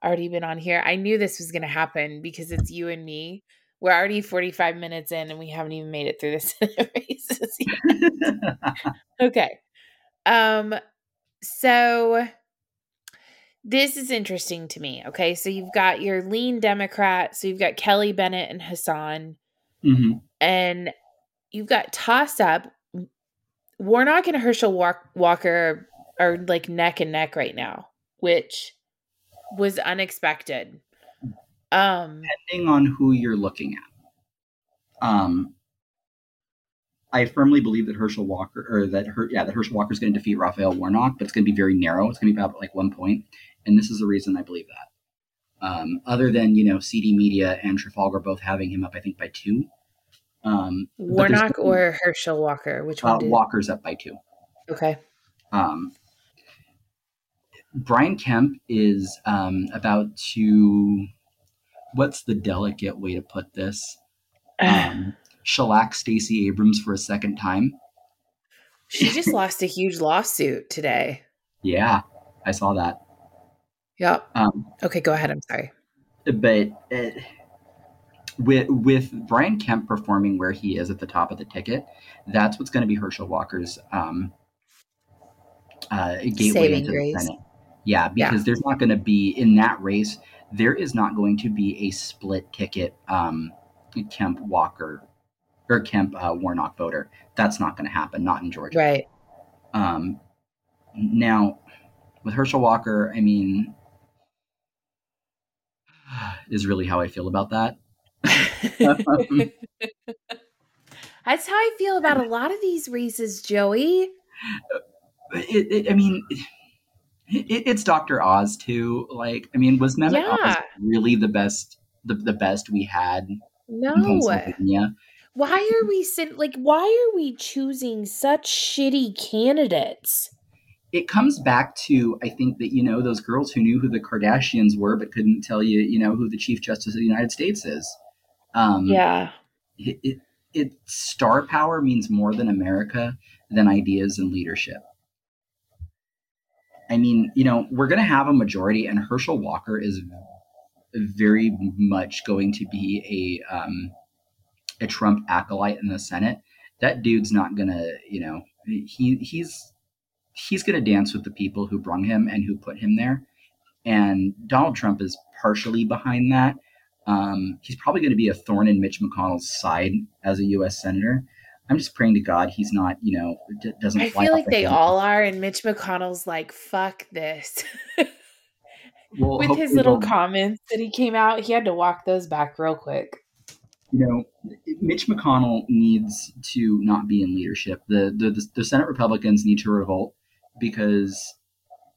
already been on here. I knew this was going to happen because it's you and me. We're already 45 minutes in and we haven't even made it through the [laughs] Senate races yet. Okay. Um so this is interesting to me. Okay. So you've got your lean Democrat. So you've got Kelly Bennet and Hassan, Mhm. and you've got toss up. Warnock and Herschel Walk- Walker are like neck and neck right now, which was unexpected. Um, depending on who you're looking at. Um, I firmly believe that Herschel Walker, or that Her, yeah, that Herschel Walker is going to defeat Raphael Warnock, but it's going to be very narrow. It's going to be about like one point, and this is the reason I believe that. Um, other than you know CD Media and Trafalgar both having him up, I think by two. Um, Warnock or Herschel Walker? Which one? uh, Walker's up by two. Okay. Um, Brian Kemp is um, about to. What's the delicate way to put this? [sighs] Um, shellac Stacey Abrams for a second time. She just lost a huge lawsuit today. Yeah, I saw that. Yep. Um, Okay, go ahead. I'm sorry. but uh, with with Brian Kemp performing where he is at the top of the ticket, that's what's going to be Herschel Walker's um, uh, gateway Saving into grace. the Senate. Yeah, Yeah. because there's not going to be in that race. There is not going to be a split ticket um, Kemp Walker or Kemp uh, Warnock voter. That's not going to happen. Not in Georgia. Right. Um, now, with Herschel Walker, I mean, is really how I feel about that. [laughs] That's how I feel about a lot of these races, Joey. It, it, I mean, it, it's Doctor Oz too. Like, I mean, was Mehmet Oz really the best? The, the best we had No. Why are we sit like why are we choosing such shitty candidates? It comes back to I think that you know those girls who knew who the Kardashians were but couldn't tell you you know who the Chief Justice of the United States is. Um, Yeah. it, it, it star power means more than America than ideas and leadership. I mean, you know, we're going to have a majority, and Herschel Walker is very much going to be a um, a Trump acolyte in the Senate. That dude's not going to, you know, he he's he's going to dance with the people who brung him and who put him there. And Donald Trump is partially behind that. Um, he's probably going to be a thorn in Mitch McConnell's side as a U.S. senator. I'm just praying to God he's not, you know, d- doesn't. I fly feel like the they all are and Mitch McConnell's like fuck this. [laughs] Well, With his little comments that he came out, he had to walk those back real quick. you know, Mitch McConnell needs to not be in leadership. The the, the Senate Republicans need to revolt because,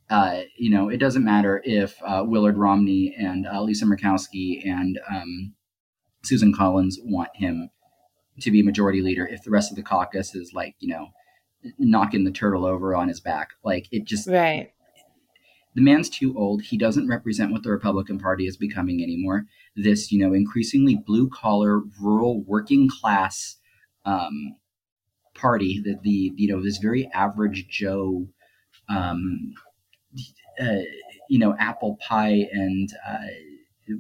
uh, you know, it doesn't matter if uh, Willard Romney and uh, Lisa Murkowski and um, Susan Collins want him to be majority leader. If the rest of the caucus is like, you know, knocking the turtle over on his back, like it just Right. the man's too old. He doesn't represent what the Republican Party is becoming anymore. This, you know, increasingly blue collar, rural, working class um, party that the, you know, this very average Joe, um, uh, you know, apple pie and uh,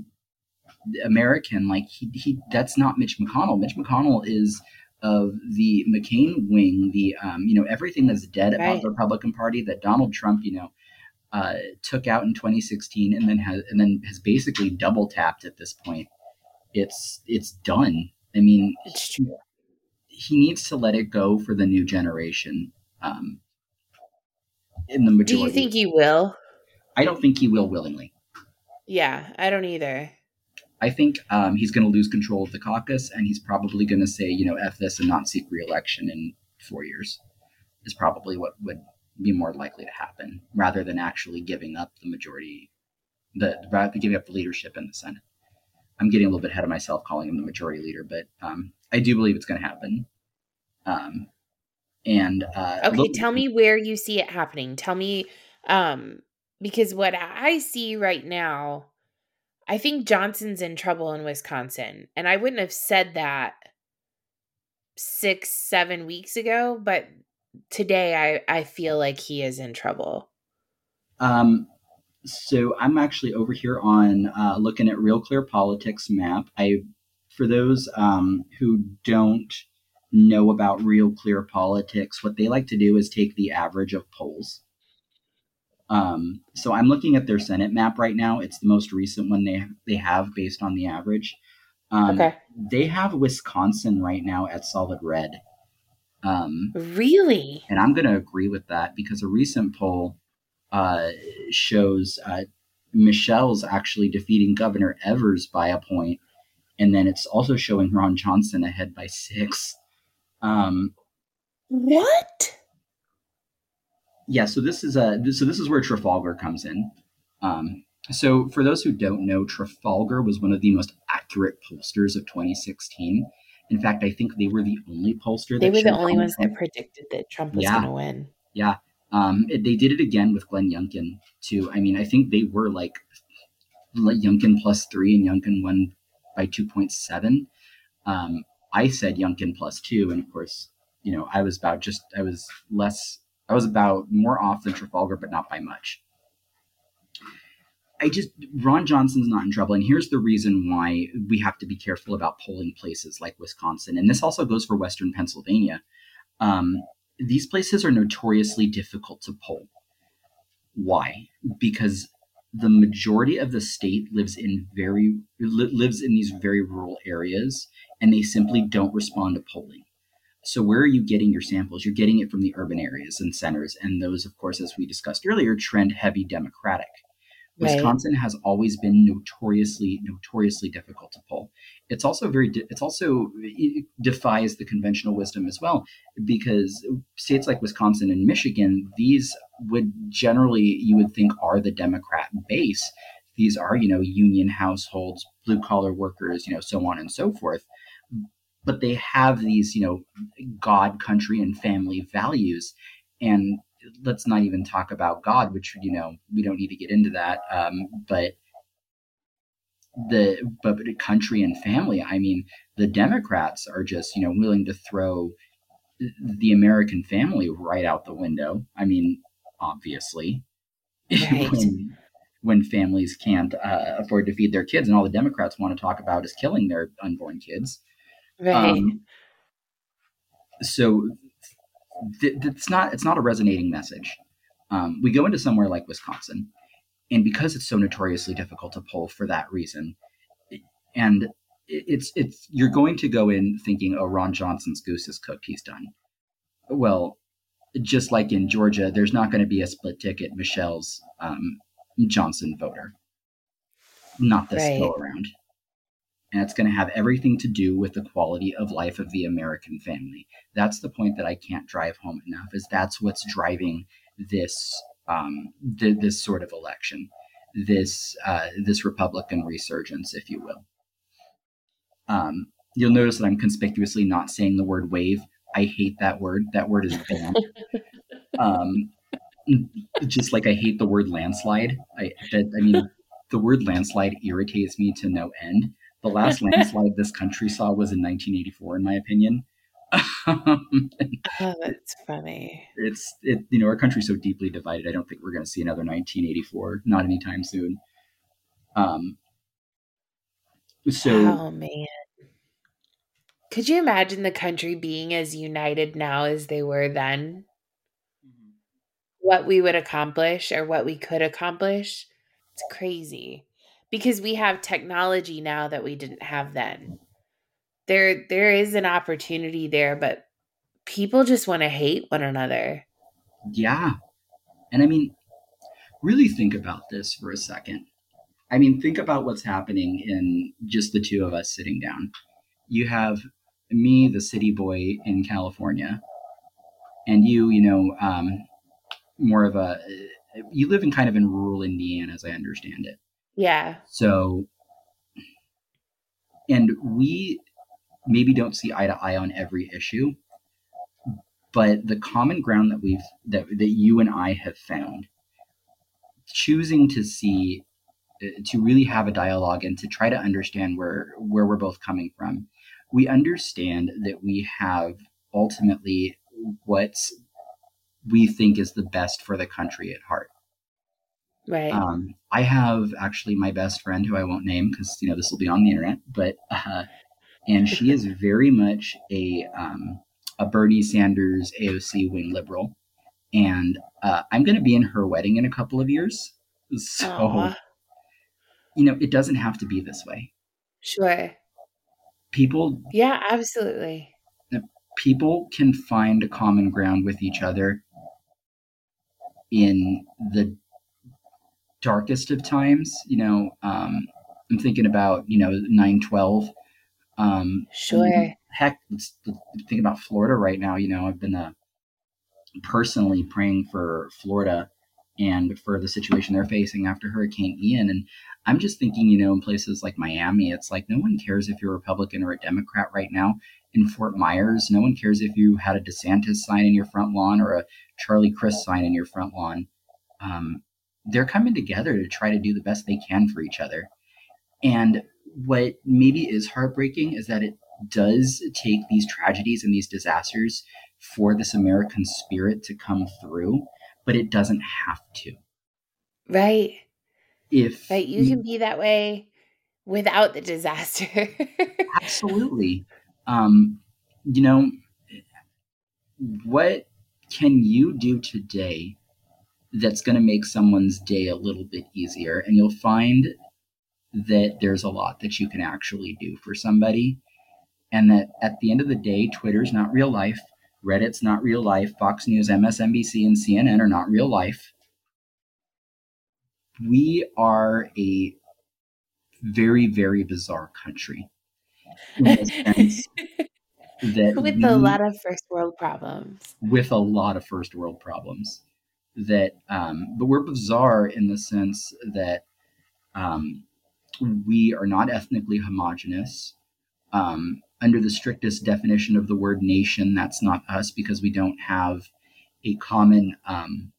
American, like he, he, that's not Mitch McConnell. Mitch McConnell is of the McCain wing, the, um, you know, everything that's dead about the Republican Party that Donald Trump, you know, uh, took out in 2016 and then has and then has basically double tapped at this point. It's it's done. I mean, It's he, he needs to let it go for the new generation. Um, in the majority. Do you think he will? I don't think he will willingly. Yeah, I don't either. I think um, he's going to lose control of the caucus, and he's probably going to say, you know, f this and not seek reelection in four years. Is probably what would be more likely to happen, rather than actually giving up the majority, the rather than giving up the leadership in the Senate. I'm getting a little bit ahead of myself calling him the majority leader, but um, I do believe it's going to happen. Um, and uh, Okay, tell me where you see it happening. Tell me um because what I see right now I think Johnson's in trouble in Wisconsin. And I wouldn't have said that 6 7 weeks ago, but today I I feel like he is in trouble. Um, so I'm actually over here on uh, looking at Real Clear Politics map. I, for those um, who don't know about Real Clear Politics, what they like to do is take the average of polls. Um, so I'm looking at their Senate map right now. It's the most recent one they they have based on the average. Um, Okay. They have Wisconsin right now at solid red. Um, Really? and I'm going to agree with that because a recent poll uh, shows uh, Michels actually defeating Governor Evers by a point, and then it's also showing Ron Johnson ahead by six. Um, What? yeah, so this is a so this is where Trafalgar comes in. Um, so for those who don't know, Trafalgar was one of the most accurate pollsters of 2016. In fact, I think they were the only pollster. They that were the only ones that predicted that Trump was Yeah. going to win. Yeah. Um, it- they did it again with Glenn Youngkin too. I mean, I think they were like, like Youngkin plus three and Youngkin won by two point seven. Um, I said Youngkin plus two, and of course, you know, I was about just I was less I was about more off than Trafalgar, but not by much. I just Ron Johnson's not in trouble, and here's the reason why we have to be careful about polling places like Wisconsin, and this also goes for Western Pennsylvania. Um, these places are notoriously difficult to poll. Why? Because the majority of the state lives in very li- lives in these very rural areas, and they simply don't respond to polling. So where are you getting your samples? You're getting it from the urban areas and centers, and those, of course, as we discussed earlier, trend heavy Democratic. Right. Wisconsin has always been notoriously, notoriously difficult to poll. It's also very, it's also it defies the conventional wisdom as well, because states like Wisconsin and Michigan, these would generally you would think are the Democrat base. These are, you know, union households, blue collar workers, you know, so on and so forth. But they have these, you know, God, country, and family values, and let's not even talk about God, which you know we don't need to get into that. Um, but the but the country and family, I mean, the Democrats are just you know willing to throw the American family right out the window. I mean, obviously, [laughs] Right. when when families can't uh, afford to feed their kids, and all the Democrats want to talk about is killing their unborn kids. Right. Um, so th- th- it's not it's not a resonating message. Um, we go into somewhere like Wisconsin, and because it's so notoriously difficult to poll for that reason, and it's it's you're going to go in thinking, oh, Ron Johnson's goose is cooked, he's done. Well, just like in Georgia, there's not going to be a split ticket Michels um, Johnson voter. Not this Right. go around and it's going to have everything to do with the quality of life of the American family. That's the point that I can't drive home enough. Is that's what's driving this um, th- this sort of election, this uh, this Republican resurgence, if you will. Um, you'll notice that I'm conspicuously not saying the word wave. I hate that word. That word is banned. [laughs] um, just like I hate the word landslide. I that, I mean, the word landslide irritates me to no end. The last landslide this country saw was in 1984, in my opinion. Um, oh, [laughs] that's funny. it's it you know our country's so deeply divided. I don't think we're going to see another 1984, not anytime soon. Um. So oh man. Could you imagine the country being as united now as they were then? What we would accomplish or what we could accomplish? It's crazy. Because we have technology now that we didn't have then. There there is an opportunity there, but people just want to hate one another. yeah, and I mean, really think about this for a second. I mean, think about what's happening in just the two of us sitting down. You have me, the city boy in California, and you, you know, um, more of a. You live in kind of in rural Indiana, as I understand it. Yeah. So, and we maybe don't see eye to eye on every issue, but the common ground that we've that that you and I have found, choosing to see, uh, to really have a dialogue and to try to understand where where we're both coming from, we understand that we have ultimately what we think is the best for the country at heart. Right. Um, I have actually my best friend who I won't name because you know this will be on the internet, but uh, and she is [laughs] very much a um, a Bernie Sanders AOC wing liberal, and uh, I'm going to be in her wedding in a couple of years, so you know it doesn't have to be this way. Sure. People Yeah, absolutely. people can find a common ground with each other in the darkest of times. You know, um, I'm thinking about you know 9/12. Um, Sure. heck, let's, let's think about Florida right now. You know, I've been uh, personally praying for Florida and for the situation they're facing after Hurricane Ian. And I'm just thinking, you know, in places like Miami, it's like no one cares if you're a Republican or a Democrat right now. In Fort Myers, no one cares if you had a DeSantis sign in your front lawn or a Charlie Crist sign in your front lawn. Um, they're coming together to try to do the best they can for each other. And what maybe is heartbreaking is that it does take these tragedies and these disasters for this American spirit to come through, but it doesn't have to. Right. If Right. You can be that way without the disaster. [laughs] absolutely, um, you know, what can you do today that's going to make someone's day a little bit easier? And you'll find that there's a lot that you can actually do for somebody. And that at the end of the day, Twitter's not real life, Reddit's not real life, Fox News, MSNBC, and CNN are not real life. We are a very, very bizarre country. In the [laughs] sense that With we- a lot of first world problems. with a lot of first world problems that um, but we're bizarre in the sense that um, we are not ethnically homogenous. Um, under the strictest definition of the word nation that's not us because we don't have a common um,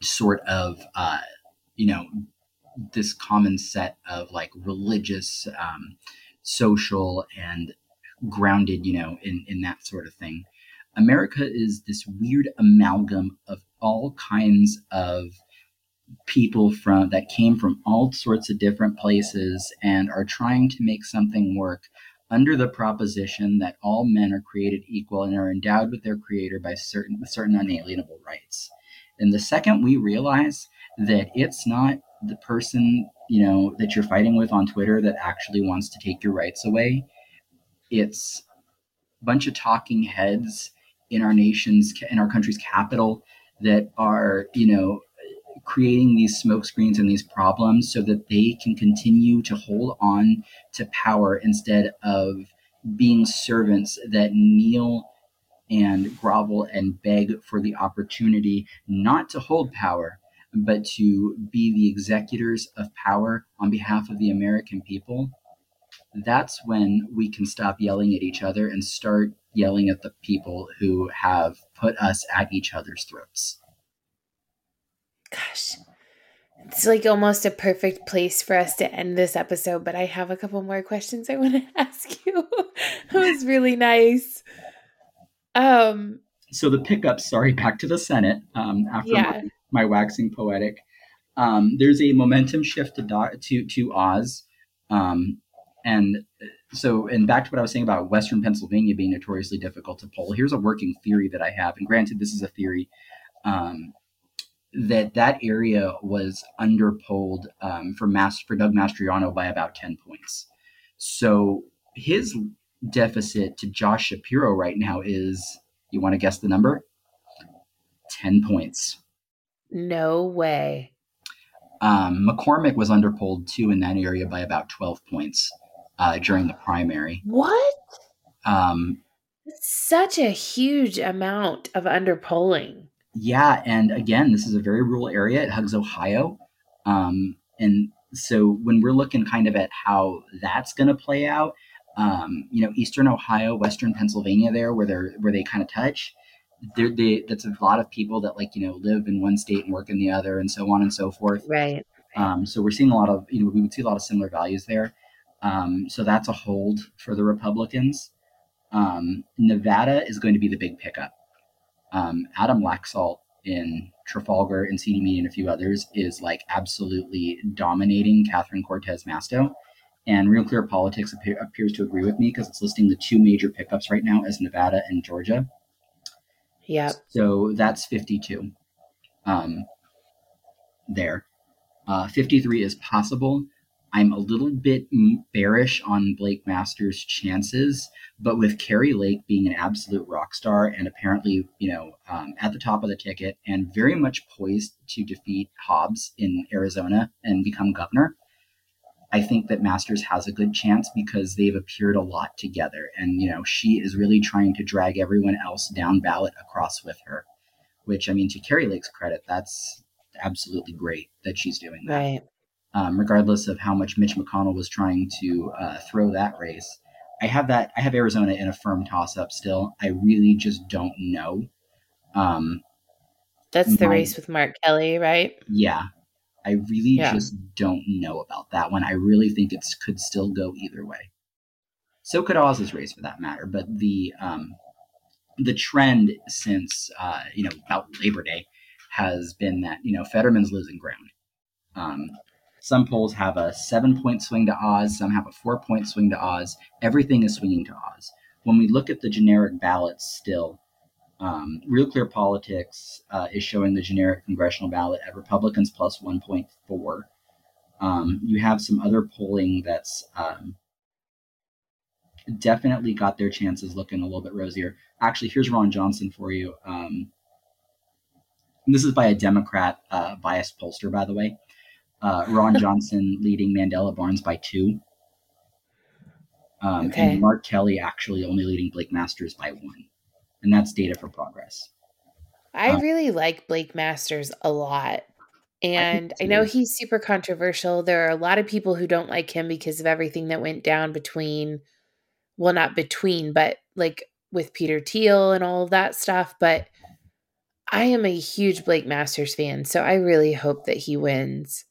sort of uh, you know this common set of like religious um, social and grounded you know in in that sort of thing america is this weird amalgam of all kinds of people from that came from all sorts of different places and are trying to make something work under the proposition that all men are created equal and are endowed with their creator by certain certain unalienable rights. And the second we realize that it's not the person you know that you're fighting with on twitter that actually wants to take your rights away it's a bunch of talking heads in our nation's in our country's capital that are you know creating these smoke screens and these problems so that they can continue to hold on to power instead of being servants that kneel and grovel and beg for the opportunity not to hold power but to be the executors of power on behalf of the American people. That's when we can stop yelling at each other and start yelling at the people who have put us at each other's throats. Gosh. It's like almost a perfect place for us to end this episode, but I have a couple more questions I want to [laughs] ask you. it was really nice. Um, So the pickup, sorry, back to the Senate. Um, after Yeah. my, my waxing poetic, um, there's a momentum shift to Do- to to Oz, um, and so and back to what I was saying about Western Pennsylvania being notoriously difficult to poll. Here's a working theory that I have, and granted, this is a theory. Um, that that area was underpolled um, for Mas- for Doug Mastriano by about ten points. So his deficit to Josh Shapiro right now is you want to guess the number? 10 points. no way. Um, McCormick was underpolled too in that area by about 12 points uh, during the primary. What? Um, Such a huge amount of underpolling. yeah, and again, this is a very rural area. It hugs Ohio. Um, and so when we're looking kind of at how that's going to play out, um, you know, Eastern Ohio, Western Pennsylvania, there where they're where they kind of touch, there they that's a lot of people that like you know live in one state and work in the other, and so on and so forth. Right. Um, so we're seeing a lot of, you know, we would see a lot of similar values there. Um, so that's a hold for the Republicans. Um, Nevada is going to be the big pickup. Um, Adam Laxalt in Trafalgar and CD Media and a few others is like absolutely dominating Catherine Cortez Masto. And Real Clear Politics appear, appears to agree with me because it's listing the two major pickups right now as Nevada and Georgia. Yep. So that's 52 um, there. Uh, 53 is possible. I'm a little bit bearish on Blake Masters' chances, but with Kari Lake being an absolute rock star and apparently, you know, um, at the top of the ticket and very much poised to defeat Hobbs in Arizona and become governor, I think that Masters has a good chance because they've appeared a lot together. And, you know, she is really trying to drag everyone else down ballot across with her, which, I mean, to Kari Lake's credit, that's absolutely great that she's doing that. Right. Um, regardless of how much Mitch McConnell was trying to uh, throw that race. I have that. I have Arizona in a firm toss-up still. I really just don't know. Um, That's the My- race with Mark Kelly, right? yeah, I really Yeah. just don't know about that one. I really think it could still go either way. So could Oz's race, for that matter. But the um, the trend since uh, you know about Labor Day has been that you know Fetterman's losing ground. Um, some polls have a seven point swing to Oz, some have a four point swing to Oz. Everything is swinging to Oz. When we look at the generic ballots still, um, Real Clear Politics uh, is showing the generic congressional ballot at Republicans plus 1.4. Um, you have some other polling that's um, definitely got their chances looking a little bit rosier. Actually, here's Ron Johnson for you. Um, this is by a Democrat uh, biased pollster, by the way. Uh, Ron [laughs] Johnson leading Mandela Barnes by two. Um, Okay. And Mark Kelly actually only leading Blake Masters by one. And that's data for progress. I Um, really like Blake Masters a lot. And I, know he's super controversial. There are a lot of people who don't like him because of everything that went down between, well, not between, but like with Peter Thiel and all of that stuff. But I am a huge Blake Masters fan. So I really hope that he wins.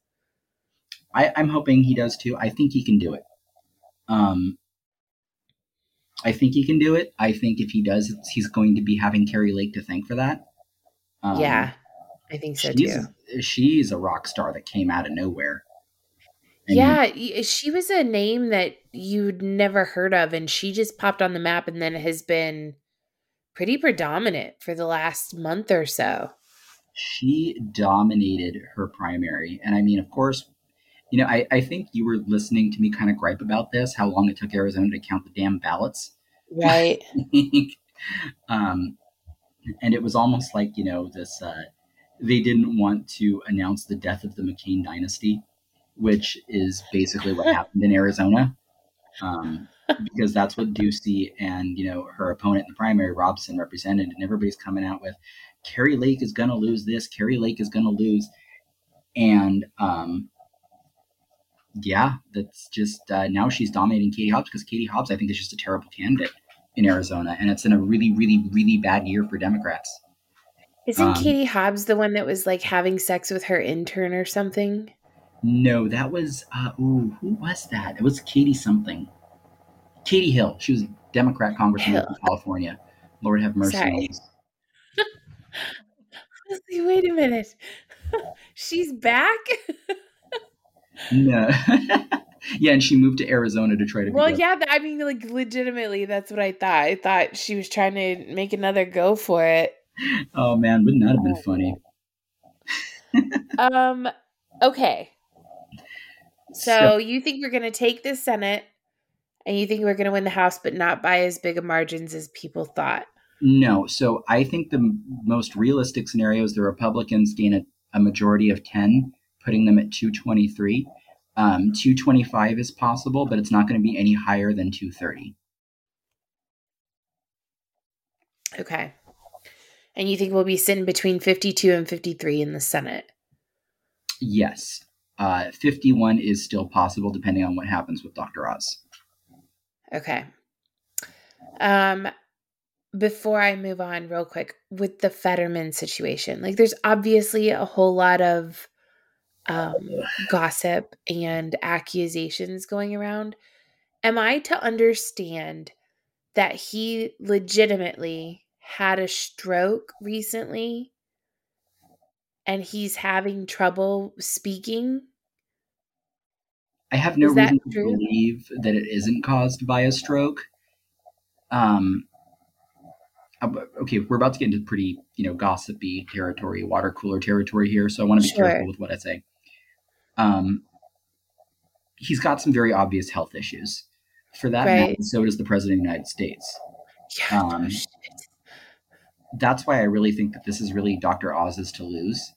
I, I'm hoping he does too. I think he can do it. Um, I think he can do it. I think if he does, it's- he's going to be having Kari Lake to thank for that. Um, yeah, I think so she's, too. she's a rock star that came out of nowhere. And Yeah, she was a name that you'd never heard of, and she just popped on the map and then has been pretty predominant for the last month or so. she dominated her primary. And I mean, of course, you know, I, I think you were listening to me kind of gripe about this, how long it took Arizona to count the damn ballots. Right. [laughs] um, and it was almost like you know this. Uh, they didn't want to announce the death of the McCain dynasty, which is basically what [laughs] happened in Arizona, um, because that's what Ducey and you know her opponent in the primary, Robson, represented, and everybody's coming out with Kari Lake is going to lose this, Kari Lake is going to lose, and um, yeah, that's just uh, now she's dominating Katie Hobbs because Katie Hobbs, I think, is just a terrible candidate in Arizona, and it's in a really, really, really bad year for Democrats. Isn't Um, Katie Hobbs the one that was like having sex with her intern or something? No, that was uh, ooh, who was that? It was Katie something. Katie Hill. She was a Democrat congresswoman from California. Lord have mercy. Sorry. us. I was like, Wait a minute. [laughs] She's back? [laughs] No. [laughs] yeah, and she moved to Arizona to try to. well, yeah, I mean, like, legitimately, that's what I thought. I thought she was trying to make another go for it. Oh man, wouldn't that have been funny? Um, okay. So you think we're going to take the Senate and you think we're going to win the House, but not by as big of margins as people thought? No. So I think the m- most realistic scenario is the Republicans gain a, a majority of 10, putting them at 223. Um, 225 is possible, but it's not going to be any higher than 230. Okay. And you think we'll be sitting between 52 and 53 in the Senate? Yes. Uh, 51 is still possible depending on what happens with Dr. Oz. Okay. Um before I move on real quick with the Fetterman situation. Like there's obviously a whole lot of um gossip and accusations going around. Am I to understand that he legitimately had a stroke recently and he's having trouble speaking? I have no reason to true? believe that it isn't caused by a stroke. Um, uh, okay, we're about to get into pretty, you know, gossipy territory, water cooler territory here, so I want to be Sure. careful with what I say. Um, he's got some very obvious health issues. For that matter, so does the president of the United States. Yeah. Um, that's why I really think that this is really Dr. Oz's to lose.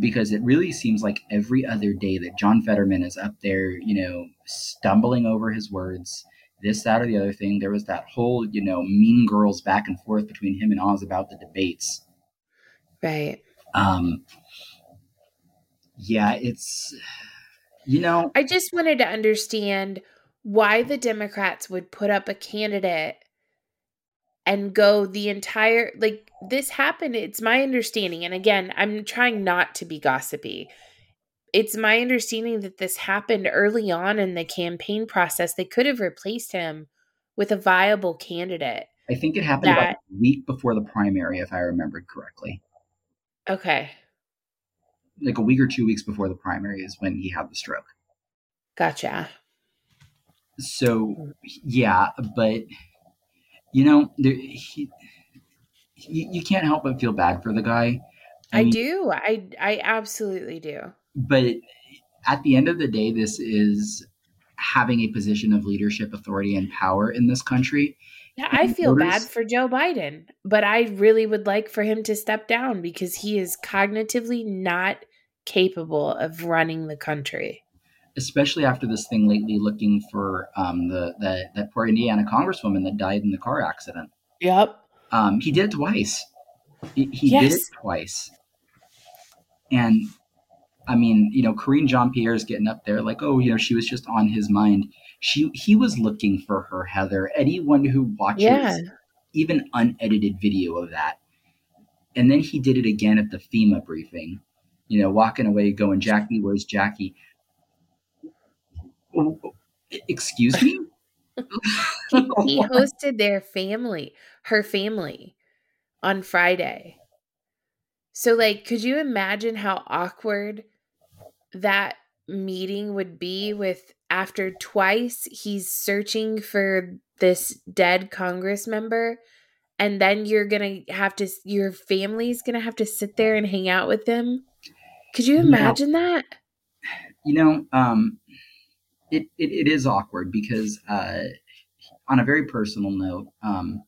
Because it really seems like every other day that John Fetterman is up there, you know, stumbling over his words, this, that, or the other thing. There was that whole, you know, mean girls back and forth between him and Oz about the debates. Right. Um, yeah, it's, you know, I just wanted to understand why the Democrats would put up a candidate and go the entire like this happened it's my understanding and again I'm trying not to be gossipy. It's my understanding that this happened early on in the campaign process. They could have replaced him with a viable candidate. I think it happened about that- a week before the primary, if I remembered correctly. Okay. Like a week or two weeks before the primary is when he had the stroke. Gotcha. So yeah, but you know, there, he, you, you can't help but feel bad for the guy. I, mean, do. I I absolutely do. but at the end of the day, this is having a position of leadership, authority, and power in this country. Yeah, I feel bad for Joe Biden, but I really would like for him to step down because he is cognitively not capable of running the country. Especially after this thing lately, looking for um, the, the that poor Indiana congresswoman that died in the car accident. Yep. Um, he did it twice. He, he did it twice. And I mean, you know, Karine Jean Pierre is getting up there like, oh, you know, she was just on his mind. She he was looking for her, Heather. Anyone who watches Yeah. even unedited video of that. And then he did it again at the FEMA briefing, you know, walking away going, Jackie, where's Jackie? Excuse me? [laughs] [laughs] He hosted their family, her family, on Friday. So, like, could you imagine how awkward that meeting would be with after twice he's searching for this dead Congress member? And then you're gonna have to, your family's gonna have to sit there and hang out with them. Could you imagine that? you know, um, it, it, it is awkward because, uh, on a very personal note, um,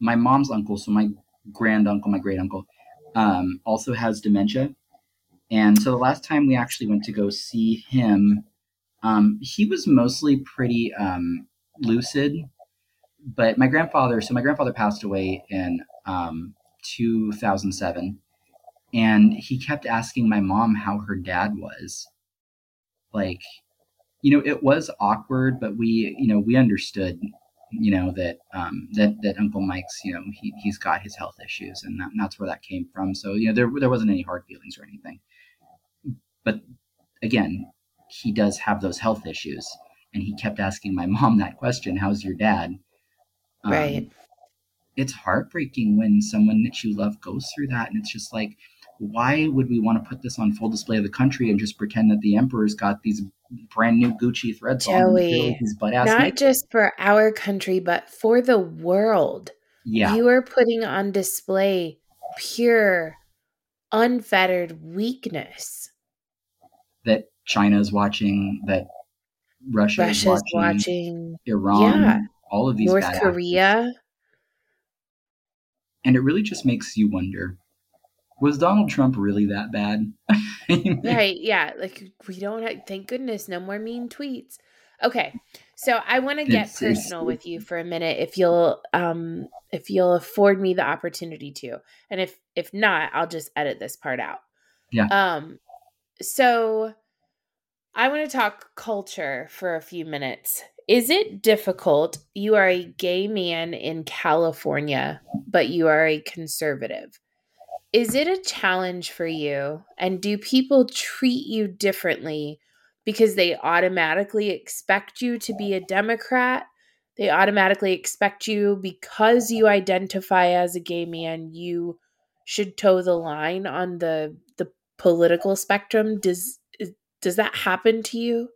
my mom's uncle, so my grand uncle, my great uncle, um, also has dementia. And so the last time we actually went to go see him, um, he was mostly pretty um, lucid. But my grandfather, so my grandfather passed away in um, 2007. And he kept asking my mom how her dad was like you know it was awkward but we you know we understood you know that um that that uncle mike's you know he, he's got his health issues and, that, and that's where that came from so you know there, there wasn't any hard feelings or anything but again he does have those health issues and he kept asking my [laughs] mom that question how's your dad Um, Right. it's heartbreaking when someone that you love goes through that and it's just like why would we want to put this on full display of the country and just pretend that the emperor's got these brand new Gucci threads on Joey, feel like butt ass Not naked? just for our country, but for the world. yeah You are putting on display pure, unfettered weakness. that China's watching that Russia Russia's is watching, watching, Iran Yeah. all of these North bad actors. Korea. and it really just makes you wonder was Donald Trump really that bad? [laughs] right. Yeah. Like we don't have, thank goodness, no more mean tweets. Okay. So I want to get personal with you for a minute if you'll um if you'll afford me the opportunity to. And if if not, I'll just edit this part out. Yeah. Um so I want to talk culture for a few minutes. Is it difficult? You are a gay man in California, but you are a conservative. Is it a challenge for you? And do people treat you differently because they automatically expect you to be a Democrat? They automatically expect you because you identify as a gay man, you should toe the line on the the political spectrum. Does does that happen to you?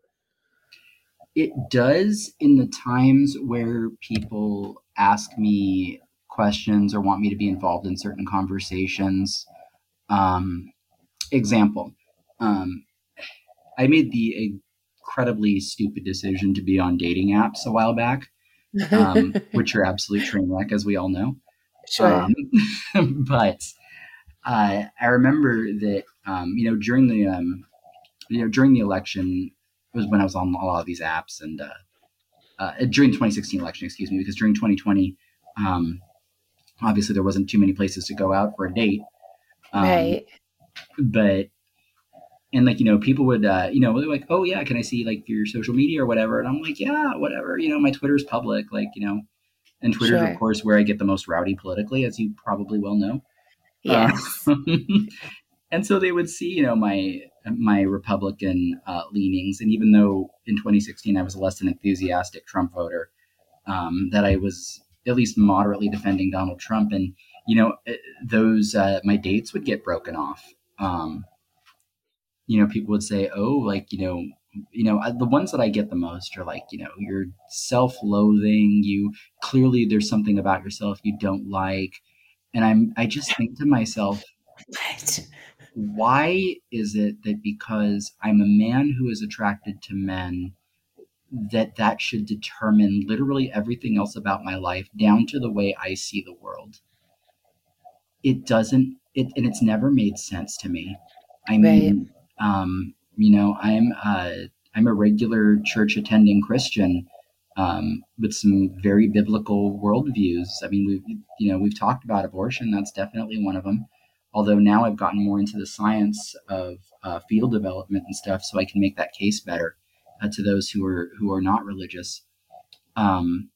It does in the times where people ask me questions or want me to be involved in certain conversations. Um, example, um, I made the incredibly stupid decision to be on dating apps a while back, um, [laughs] which are absolute train wreck, as we all know. Sure. Um, [laughs] but uh, I remember that um, you know during the um, you know during the election was when I was on a lot of these apps and uh, uh, during the 2016 election, excuse me, because during 2020, um, obviously there wasn't too many places to go out for a date. Um, right. But and like you know people would uh, you know like oh yeah can I see like your social media or whatever and I'm like yeah whatever you know my Twitter's public like you know and Twitter's sure. of course where I get the most rowdy politically as you probably well know. Yes. Uh, [laughs] and so they would see you know my my Republican uh, leanings and even though in 2016 I was less than enthusiastic Trump voter um, that I was at least moderately defending Donald Trump. And you know, eh, those uh, my dates would get broken off. Um, you know, people would say, "Oh, like you know." You know, the ones that I get the most are like, you know, you're self loathing. You clearly there's something about yourself you don't like. And I'm, I just think to myself, [laughs] what? Why is it that because I'm a man who is attracted to men, that that should determine literally everything else about my life down to the way I see the world. It doesn't it and it's never made sense to me. I mean, right. um, you know, I'm uh I'm a regular church attending Christian um, with some very biblical worldviews. I mean, we've you know we've talked about abortion. That's definitely one of them. Although now I've gotten more into the science of uh, fetal development and stuff, so I can make that case better uh, to those who are who are not religious. Um,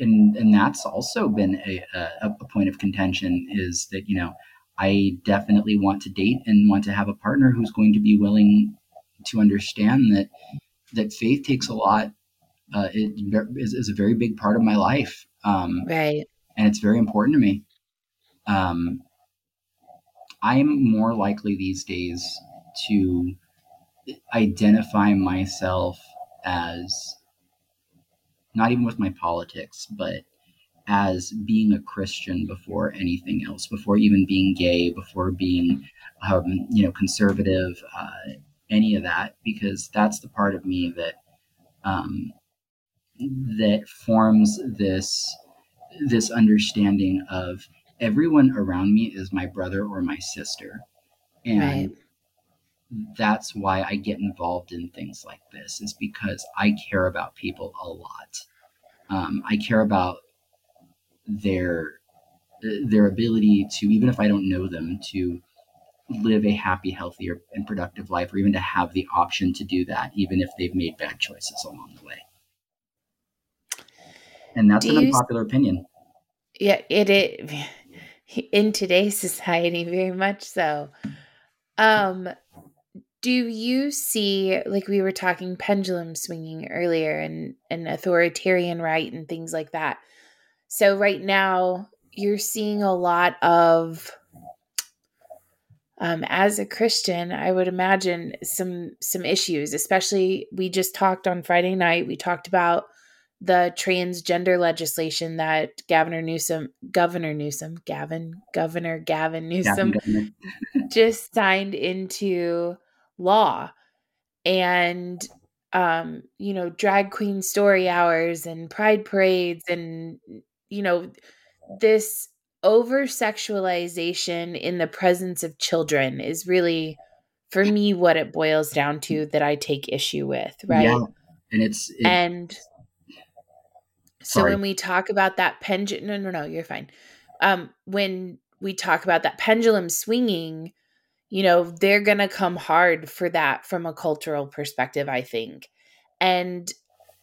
and and that's also been a, a, a point of contention is that you know I definitely want to date and want to have a partner who's going to be willing to understand that that faith takes a lot. Uh, it is, is, a very big part of my life, um, right? And it's very important to me. Um, I'm more likely these days to identify myself as not even with my politics, but as being a Christian before anything else, before even being gay, before being, um, you know, conservative, uh, any of that, because that's the part of me that um, that forms this this understanding of everyone around me is my brother or my sister, and right that's why I get involved in things like this is because I care about people a lot. Um, I care about their their ability to even if I don't know them to live a happy, healthy, and productive life, or even to have the option to do that, even if they've made bad choices along the way. And that's do an unpopular opinion. Yeah, it, it in today's [laughs] society, very much so. Um, do you see like we were talking pendulum swinging earlier and and authoritarian right and things like that so right now you're seeing a lot of um, as a christian i would imagine some some issues especially we just talked on friday night we talked about the transgender legislation that governor newsom governor newsom gavin governor gavin newsom gavin, just signed into law and um you know drag queen story hours and pride parades and you know this over sexualization in the presence of children is really for me what it boils down to that I take issue with, right? Yeah. And it's it, and so sorry. when we talk about that pendulum no no no, you're fine. Um when we talk about that pendulum swinging, you know, they're going to come hard for that from a cultural perspective, I think. And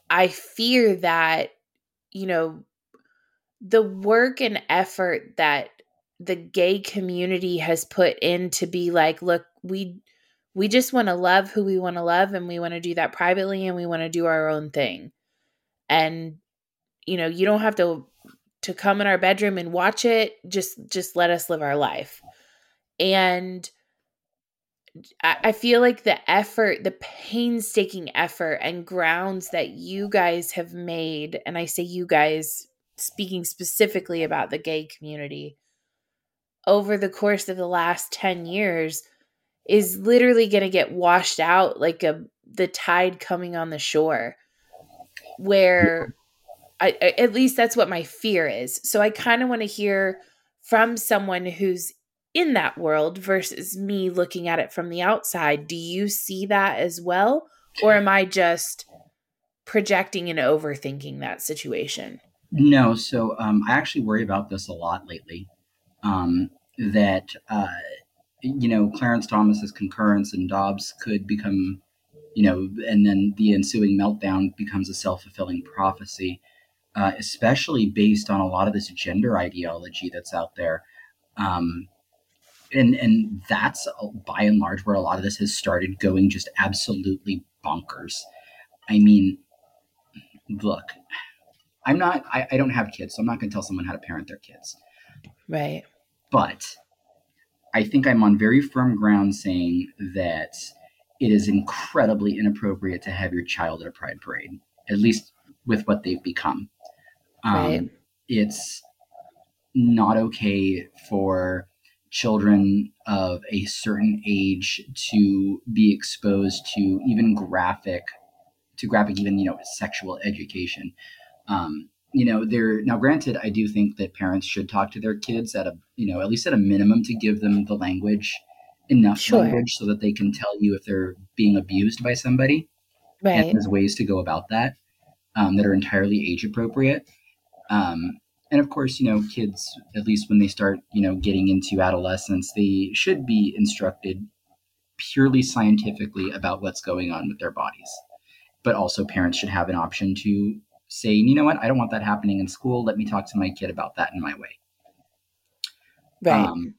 I fear that you know the work and effort that the gay community has put in to be like look we we just want to love who we want to love and we want to do that privately and we want to do our own thing and you know you don't have to to come in our bedroom and watch it. Just just let us live our life. And I, feel like the effort the painstaking effort and grounds that you guys have made and i say you guys speaking specifically about the gay community over the course of the last 10 years is literally going to get washed out like a the tide coming on the shore where I, at least that's what my fear is. So i kind of want to hear from someone who's in that world versus me looking at it from the outside. Do you see that as well? Or am i just projecting and overthinking that situation? No, so um, I actually worry about this a lot lately. Um, that uh, you know, Clarence Thomas's concurrence and Dobbs could become, you know, and then the ensuing meltdown becomes a self fulfilling prophecy, uh, especially based on a lot of this gender ideology that's out there. Um, and and that's uh, by and large where a lot of this has started going just absolutely bonkers. I mean, look, I'm not, I, I don't have kids, so I'm not going to tell someone how to parent their kids. Right. But I think I'm on very firm ground saying that it is incredibly inappropriate to have your child at a pride parade, at least with what they've become. Um, right. It's not okay for children of a certain age to be exposed to even graphic to graphic even you know sexual education um, you know, there now. Granted, I do think that parents should talk to their kids at a, you know, at least at a minimum to give them the language, enough sure. language, so that they can tell you if they're being abused by somebody. Right. And there's ways to go about that um, that are entirely age appropriate. Um, and of course, you know, kids, at least when they start, you know, getting into adolescence, they should be instructed purely scientifically about what's going on with their bodies. But also, parents should have an option to say, you know what, I don't want that happening in school. Let me talk to my kid about that in my way. Right. Um,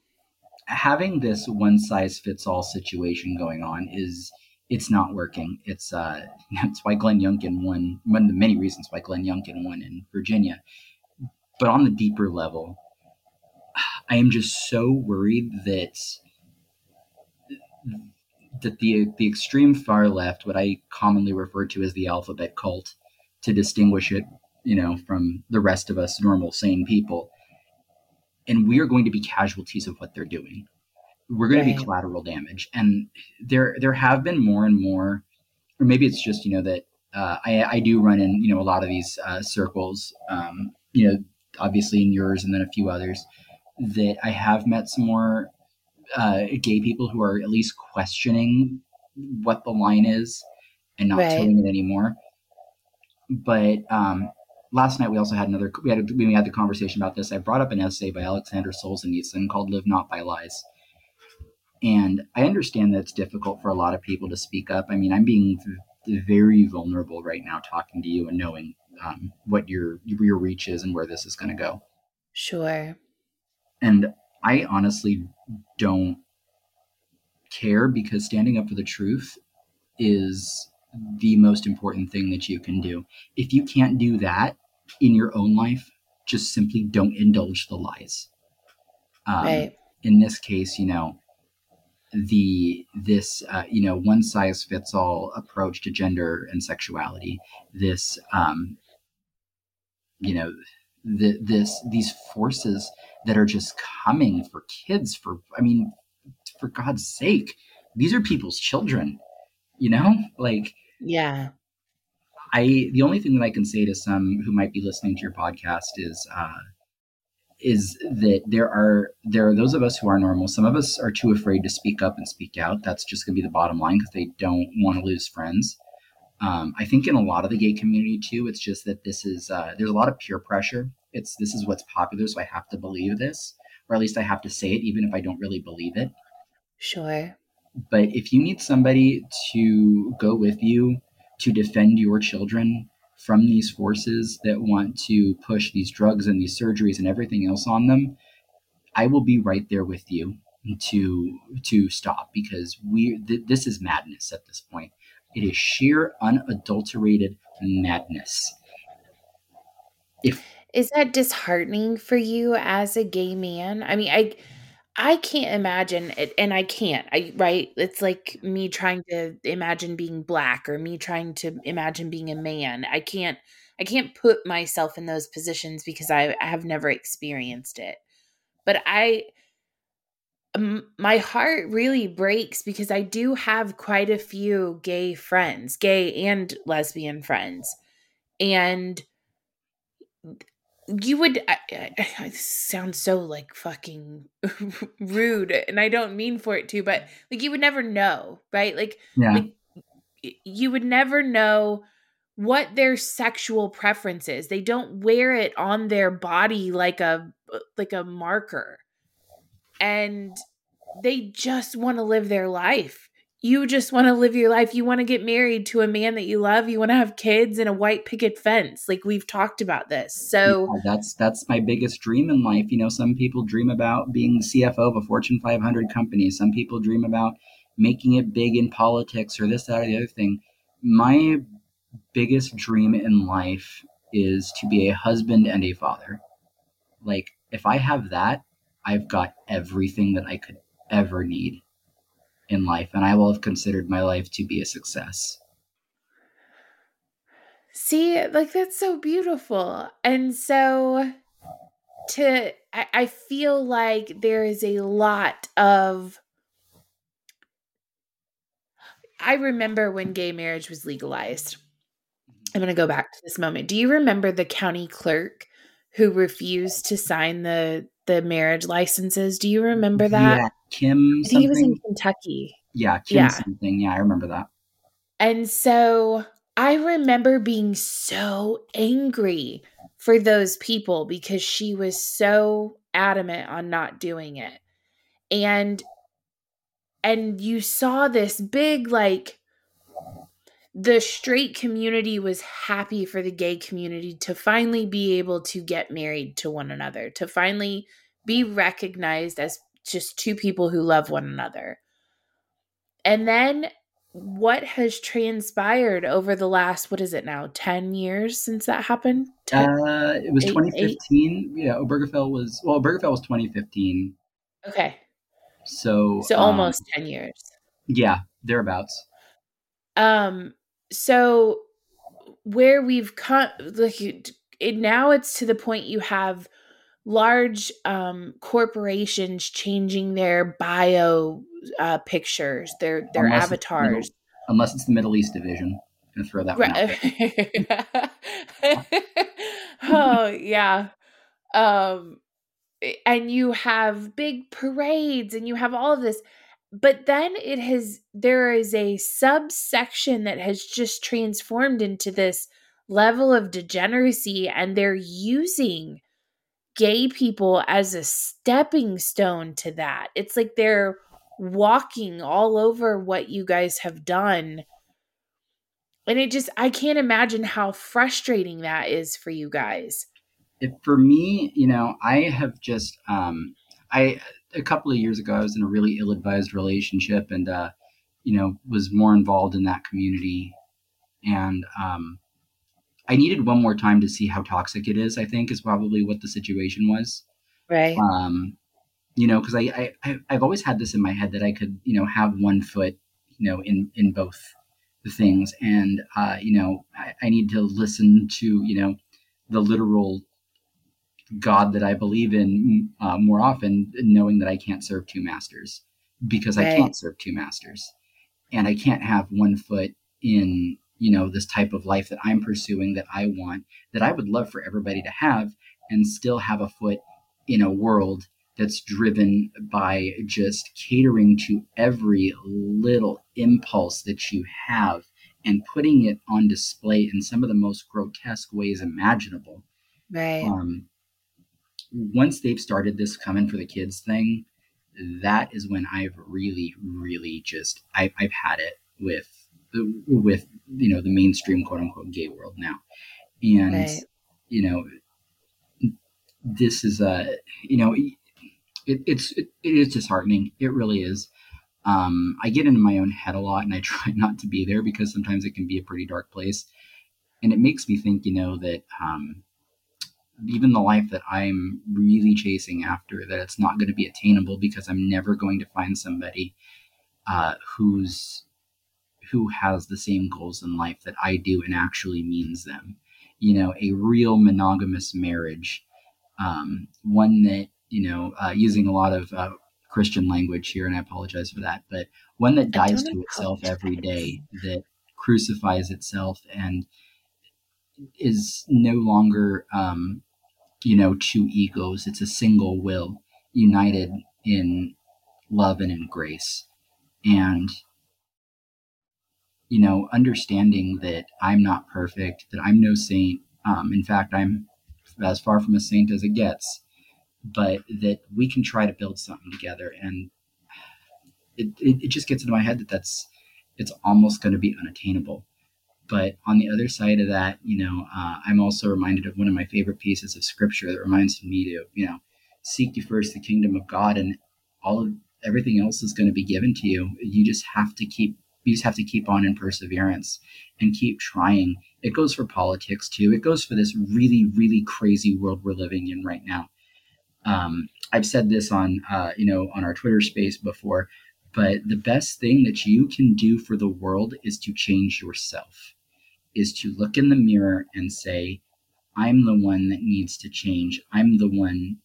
having this one size fits all situation going on is it's not working. It's uh [laughs] that's why Glenn Youngkin won one of the many reasons why Glenn Youngkin won in Virginia. But on the deeper level, I am just so worried that that the the extreme far left, what I commonly refer to as the alphabet cult, to distinguish it, you know, from the rest of us normal, sane people. And we are going to be casualties of what they're doing. We're going right. to be collateral damage. And there there have been more and more, or maybe it's just, you know, that uh, I, I do run in, you know, a lot of these uh, circles, um, you know, obviously in yours and then a few others, that I have met some more uh, gay people who are at least questioning what the line is and not right. it anymore. But um, last night we also had another we had a, we had the conversation about this. I brought up an essay by Alexander Solzhenitsyn called "Live Not by Lies," and I understand that it's difficult for a lot of people to speak up. I mean, I'm being very vulnerable right now talking to you and knowing um, what your your reach is and where this is going to go. Sure. And I honestly don't care because standing up for the truth is the most important thing that you can do. If you can't do that in your own life, just simply don't indulge the lies. Um, right. In this case, you know, the this uh, you know one size fits all approach to gender and sexuality. This um, you know the, this these forces that are just coming for kids. For I mean, for God's sake, these are people's children. You know, [laughs] like yeah. I the only thing that I can say to some who might be listening to your podcast is uh, is that there are there are those of us who are normal. Some of us are too afraid to speak up and speak out. That's just going to be the bottom line because they don't want to lose friends. Um, I think in a lot of the gay community too, it's just that this is uh, there's a lot of peer pressure. It's this is what's popular, so I have to believe this, or at least I have to say it, even if I don't really believe it. Sure. But if you need somebody to go with you to defend your children from these forces that want to push these drugs and these surgeries and everything else on them, I will be right there with you to to stop because we th- this is madness at this point. It is sheer unadulterated madness. If is that disheartening for you as a gay man? I mean, I I can't imagine it, and I can't. I right? It's like me trying to imagine being black, or me trying to imagine being a man. I can't. I can't put myself in those positions because I, I have never experienced it. But I, um, my heart really breaks because I do have quite a few gay friends, gay and lesbian friends, and you would I, I, I sound so like fucking [laughs] rude and i don't mean for it to but like you would never know right? Like, yeah. like you would never know what their sexual preference is. They don't wear it on their body like a like a marker. And they just want to live their life you just want to live your life. You want to get married to a man that you love. You want to have kids and a white picket fence. Like we've talked about this. So yeah, that's that's my biggest dream in life. You know, some people dream about being the CFO of a Fortune 500 company. Some people dream about making it big in politics or this, that, or the other thing. My biggest dream in life is to be a husband and a father. Like if I have that, I've got everything that I could ever need in life, and I will have considered my life to be a success. See, like that's so beautiful. And so to I, I feel like there is a lot of I remember when gay marriage was legalized. I'm going to go back to this moment. Do you remember the county clerk who refused to sign the the marriage licenses? Do you remember that? Yeah, Kim. I think he was in Kentucky. Yeah, Kim yeah. something. Yeah, I remember that. And so I remember being so angry for those people because she was so adamant on not doing it. And and you saw this big like the straight community was happy for the gay community to finally be able to get married to one another, to finally be recognized as just two people who love one another. And then what has transpired over the last what is it now 10 years since that happened? 10, uh, it was eight, 2015 eight? yeah obergefell was well obergefell was 2015 okay. So so um, almost 10 years. yeah thereabouts. Um so where we've come like it, now it's to the point you have large um, corporations changing their bio uh, pictures, their their unless avatars. It's middle, unless it's the Middle East division, and throw that right. [laughs] oh yeah, um, and you have big parades, and you have all of this. But then it has there is a subsection that has just transformed into this level of degeneracy, and they're using gay people as a stepping stone to that. It's like they're walking all over what you guys have done. And it just, I can't imagine how frustrating that is for you guys. For me, you know, I have just, um, I, a couple of years ago, I was in a really ill advised relationship and, uh, you know, was more involved in that community. And, um, I needed one more time to see how toxic it is. I think is probably what the situation was. Right. Um, you know, because I, I I've always had this in my head that I could you know have one foot you know in in both the things, and uh, you know I, I need to listen to you know the literal God that I believe in uh, more often, knowing that I can't serve two masters because right. I can't serve two masters, and I can't have one foot in you know this type of life that i'm pursuing that i want that i would love for everybody to have and still have a foot in a world that's driven by just catering to every little impulse that you have and putting it on display in some of the most grotesque ways imaginable. Right. Um, once they've started this coming for the kids thing, that is when I've really, really just I, I've had it with the with you know the mainstream quote unquote gay world now, and Right. you know this is a you know it, it's it, it is disheartening. It really is. Um, I get into my own head a lot, and I [laughs] try not to be there because sometimes it can be a pretty dark place, and it makes me think, you know, that um, even the life that I'm really chasing after, that it's not going to be attainable because I'm never going to find somebody uh, who's who has the same goals in life that I do and actually means them. You know, a real monogamous marriage, um, one that you know, uh, using a lot of uh, Christian language here, and I apologize for that, but one that dies to itself every day, that crucifies itself and is no longer, um, you know, two egos. It's a single will united in love and in grace. And, you know, understanding that I'm not perfect, that I'm no saint. Um, in fact, I'm as far from a saint as it gets, but that we can try to build something together. And it, it, it just gets into my head that that's, it's almost going to be unattainable. But on the other side of that, you know, uh, I'm also reminded of one of my favorite pieces of scripture that reminds me to, you know, seek you first the kingdom of God, and all of everything else is going to be given to you. You just have to keep, you just have to keep on in perseverance and keep trying. It goes for politics too. It goes for this really, really crazy world we're living in right now. Um, I've said this on, uh, you know, on our Twitter space before, but the best thing that you can do for the world is to change yourself, is to look in the mirror and say, I'm the one that needs to change. I'm the one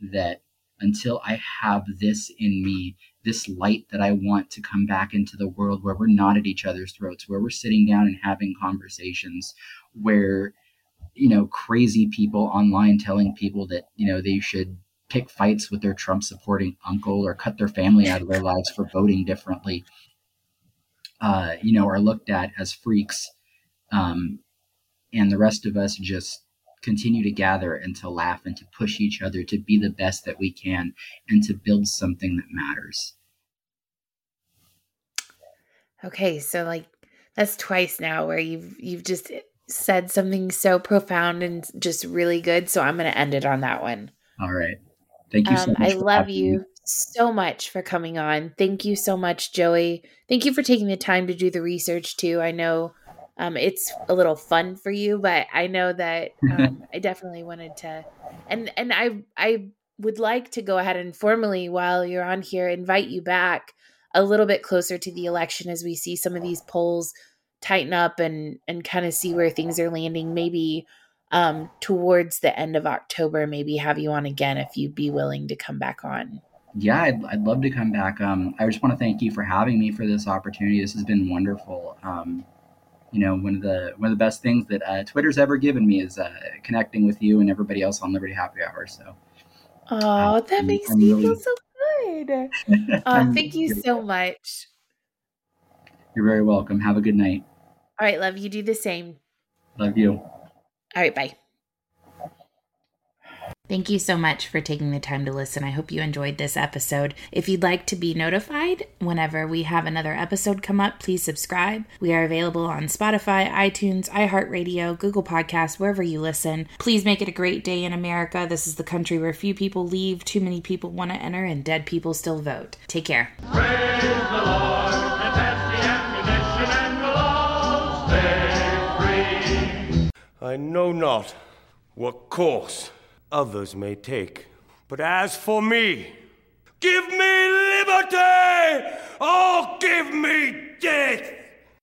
that until I have this in me, this light that I want to come back into the world where we're not at each other's throats, where we're sitting down and having conversations, where, you know, crazy people online telling people that, you know, they should pick fights with their Trump supporting uncle or cut their family out of their lives for voting differently, uh, you know, are looked at as freaks. Um, and the rest of us just continue to gather and to laugh and to push each other to be the best that we can and to build something that matters. Okay, so like that's twice now where you've you've just said something so profound and just really good. So I'm going to end it on that one. All right. Thank you so Um, much. I love you me. so much for coming on. Thank you so much, Joey. Thank you for taking the time to do the research too. I know um, it's a little fun for you, but I know that [laughs] um, I definitely wanted to, and and I I would like to go ahead and formally, while you're on here, invite you back a little bit closer to the election as we see some of these polls tighten up and and kind of see where things are landing. Maybe um, towards the end of October, maybe have you on again if you'd be willing to come back on. Yeah, I'd, I'd love to come back. Um, I just want to thank you for having me for this opportunity. This has been wonderful. Um, you know, one of the one of the best things that uh, Twitter's ever given me is uh, connecting with you and everybody else on Liberty Happy Hour. So, Oh, that makes I'm me really- feel so good. [laughs] Uh, thank you so much. You're very welcome. Have a good night. All right, love, you do the same. Love you. All right, bye. Thank you so much for taking the time to listen. I hope you enjoyed this episode. If you'd like to be notified whenever we have another episode come up, please subscribe. We are available on Spotify, iTunes, iHeartRadio, Google Podcasts, wherever you listen. Please make it a great day in America. This is the country where few people leave, too many people want to enter, and dead people still vote. Take care. Praise the Lord, and pass the ammunition, and we'll all stay free. I know not what course others may take, but as for me, give me liberty or give me death!